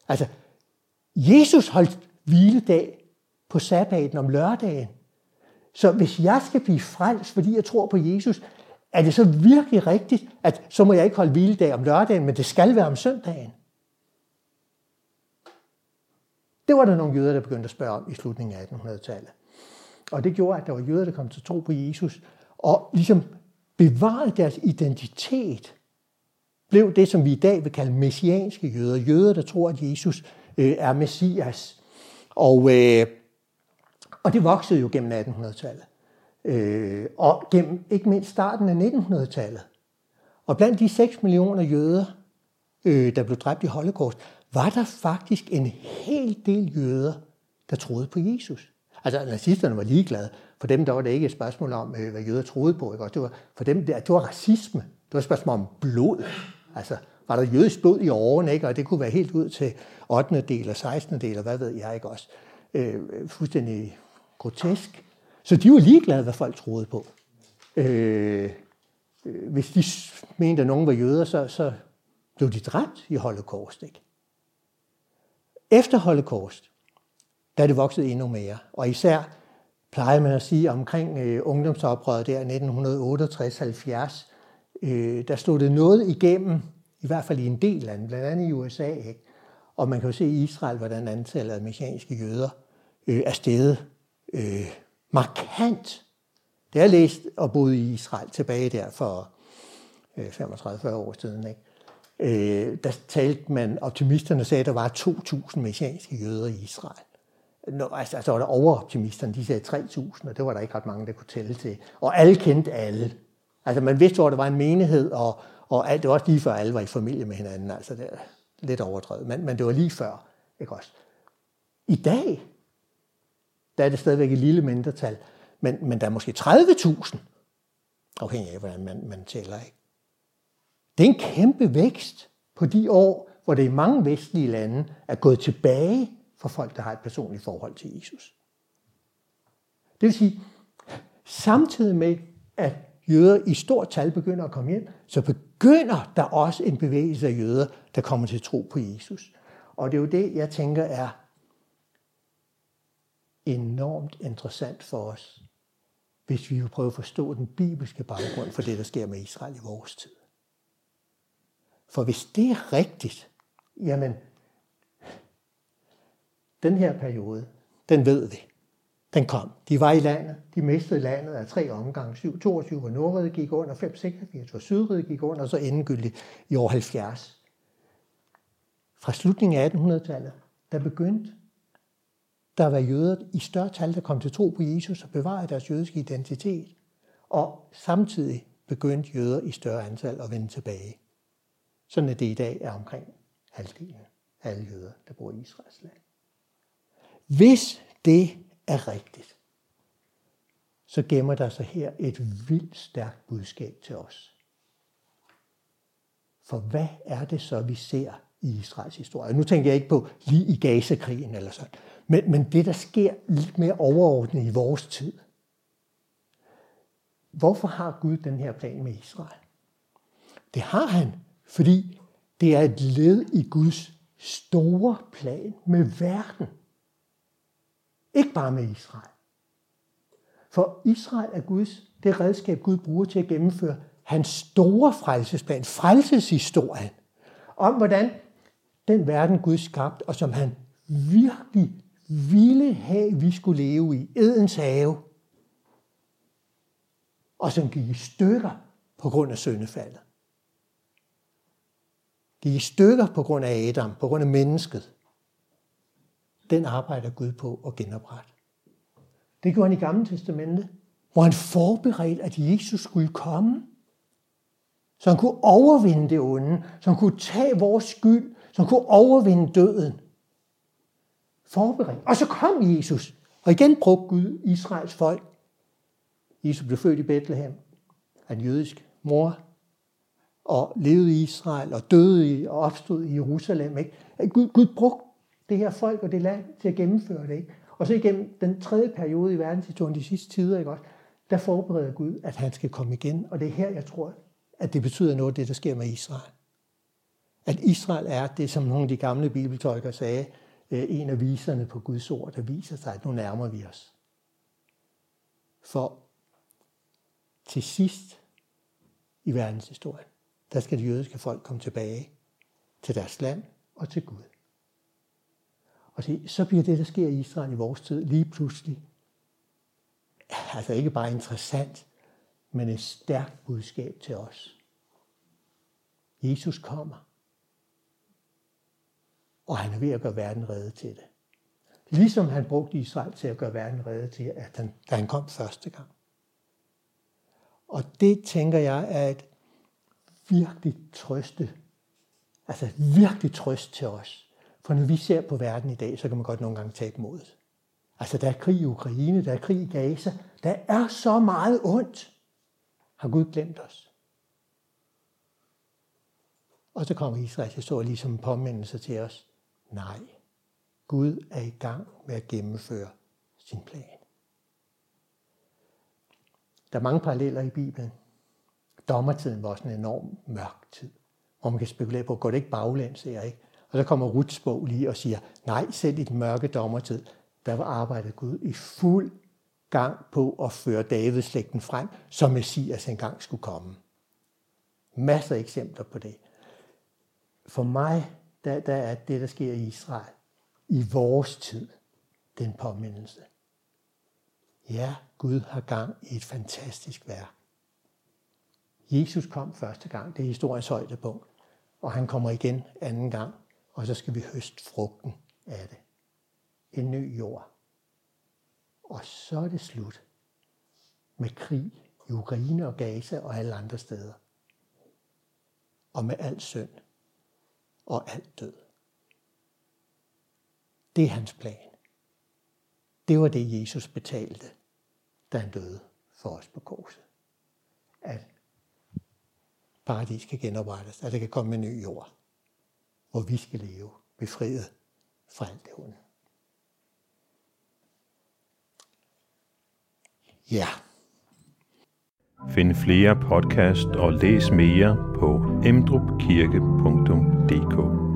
Altså, Jesus holdt hviledag på sabbaten om lørdagen. Så hvis jeg skal blive frelst, fordi jeg tror på Jesus, er det så virkelig rigtigt, at så må jeg ikke holde hviledag om lørdagen, men det skal være om søndagen? Det var der nogle jøder, der begyndte at spørge om i slutningen af 1800-tallet. Og det gjorde, at der var jøder, der kom til tro på Jesus, og ligesom bevarede deres identitet, blev det, som vi i dag vil kalde messianske jøder. Jøder, der tror, at Jesus øh, er messias. Og, øh, og det voksede jo gennem 1800-tallet. Øh, og gennem ikke mindst starten af 1900-tallet. Og blandt de 6 millioner jøder, øh, der blev dræbt i Holocaust, var der faktisk en hel del jøder, der troede på Jesus. Altså nazisterne var ligeglade. For dem der var det ikke et spørgsmål om, øh, hvad jøder troede på. Ikke? Det var, for dem det, det var racisme. Det var et spørgsmål om blod. Altså, var der jødisk blod i årene, ikke? og det kunne være helt ud til 8. del og 16. del, og hvad ved jeg ikke også. Øh, fuldstændig grotesk. Så de var ligeglade, hvad folk troede på. Øh, øh hvis de mente, at nogen var jøder, så, så blev de dræbt i holocaust. Ikke? Efter holocaust, der er det vokset endnu mere. Og især plejer man at sige omkring øh, ungdomsoprøret der 1968-70, øh, der stod det noget igennem, i hvert fald i en del lande, blandt andet i USA. Ikke? Og man kan jo se i Israel, hvordan antallet af messianske jøder øh, er steget øh, markant. Det jeg læst og boet i Israel tilbage der for øh, 35-40 år siden. Ikke? Øh, der talte man, optimisterne sagde, at der var 2.000 messianske jøder i Israel når, altså, altså var der overoptimisterne, de sagde 3.000, og det var der ikke ret mange, der kunne tælle til. Og alle kendte alle. Altså man vidste, hvor der var en menighed, og, og alt, det var også lige før alle var i familie med hinanden. Altså det er lidt overdrevet, men, men det var lige før. Ikke også? I dag, der er det stadigvæk et lille mindretal, men, men der er måske 30.000, afhængig af, hvordan man, man tæller. Ikke? Det er en kæmpe vækst på de år, hvor det i mange vestlige lande er gået tilbage for folk, der har et personligt forhold til Jesus. Det vil sige, samtidig med, at jøder i stort tal begynder at komme hjem, så begynder der også en bevægelse af jøder, der kommer til tro på Jesus. Og det er jo det, jeg tænker er enormt interessant for os, hvis vi vil prøve at forstå den bibelske baggrund for det, der sker med Israel i vores tid. For hvis det er rigtigt, jamen, den her periode, den ved vi. Den kom. De var i landet. De mistede landet af tre omgange. 7, 22 hvor Nordrede gik under, 5, 86 var Sydriget gik under, og så endegyldigt i år 70. Fra slutningen af 1800-tallet, der begyndte der var jøder i større tal, der kom til tro på Jesus og bevarede deres jødiske identitet. Og samtidig begyndte jøder i større antal at vende tilbage. Sådan at det i dag er omkring halvdelen af alle jøder, der bor i Israels land. Hvis det er rigtigt, så gemmer der sig her et vildt stærkt budskab til os. For hvad er det så, vi ser i Israels historie? Nu tænker jeg ikke på lige i Gaza-krigen eller sådan, men, men det, der sker lidt mere overordnet i vores tid. Hvorfor har Gud den her plan med Israel? Det har han, fordi det er et led i Guds store plan med verden. Ikke bare med Israel. For Israel er Guds, det redskab, Gud bruger til at gennemføre hans store frelsesplan, frelseshistorien, om hvordan den verden Gud skabte, og som han virkelig ville have, vi skulle leve i, Edens have, og som gik i stykker på grund af syndefaldet. Gik i stykker på grund af Adam, på grund af mennesket. Den arbejder Gud på at genoprette. Det gjorde han i Gamle Testamente, hvor han forberedte, at Jesus skulle komme. Så han kunne overvinde det onde, så han kunne tage vores skyld, så han kunne overvinde døden. Forberedt. Og så kom Jesus, og igen brugte Gud Israels folk. Jesus blev født i Bethlehem af en jødisk mor, og levede i Israel, og døde i, og opstod i Jerusalem. Ikke? Gud, Gud brugte det her folk og det land til at gennemføre det. Ikke? Og så igennem den tredje periode i verdenshistorien, de sidste tider, ikke også, der forbereder Gud, at han skal komme igen. Og det er her, jeg tror, at det betyder noget, det der sker med Israel. At Israel er det, som nogle af de gamle bibeltolkere sagde, øh, en af viserne på Guds ord, der viser sig, at nu nærmer vi os. For til sidst i verdenshistorien, der skal det jødiske folk komme tilbage til deres land og til Gud. Og se, så bliver det, der sker i Israel i vores tid, lige pludselig, altså ikke bare interessant, men et stærkt budskab til os. Jesus kommer, og han er ved at gøre verden redde til det. Ligesom han brugte Israel til at gøre verden redde til, at han, da han kom første gang. Og det tænker jeg er et virkelig trøste, altså virkelig trøst til os. For når vi ser på verden i dag, så kan man godt nogle gange tabe modet. Altså, der er krig i Ukraine, der er krig i Gaza. Der er så meget ondt. Har Gud glemt os? Og så kommer Israels historie ligesom en påmindelse til os. Nej, Gud er i gang med at gennemføre sin plan. Der er mange paralleller i Bibelen. Dommertiden var også en enorm mørk tid, hvor man kan spekulere på, går det ikke baglæns, er ikke? Og så kommer Ruts bog lige og siger, nej, selv i den mørke dommertid, der var arbejdet Gud i fuld gang på at føre Davids slægten frem, som Messias engang skulle komme. Masser af eksempler på det. For mig, der, der er det, der sker i Israel, i vores tid, den påmindelse. Ja, Gud har gang i et fantastisk værk. Jesus kom første gang, det er historiens højdepunkt, og han kommer igen anden gang og så skal vi høste frugten af det. En ny jord. Og så er det slut med krig i Ukraine og Gaza og alle andre steder. Og med al synd og al død. Det er hans plan. Det var det, Jesus betalte, da han døde for os på korset. At paradis kan genoprettes, at det kan komme en ny jord hvor vi skal leve befriet fra alt det onde. Ja. Find flere podcast og læs mere på emdrupkirke.dk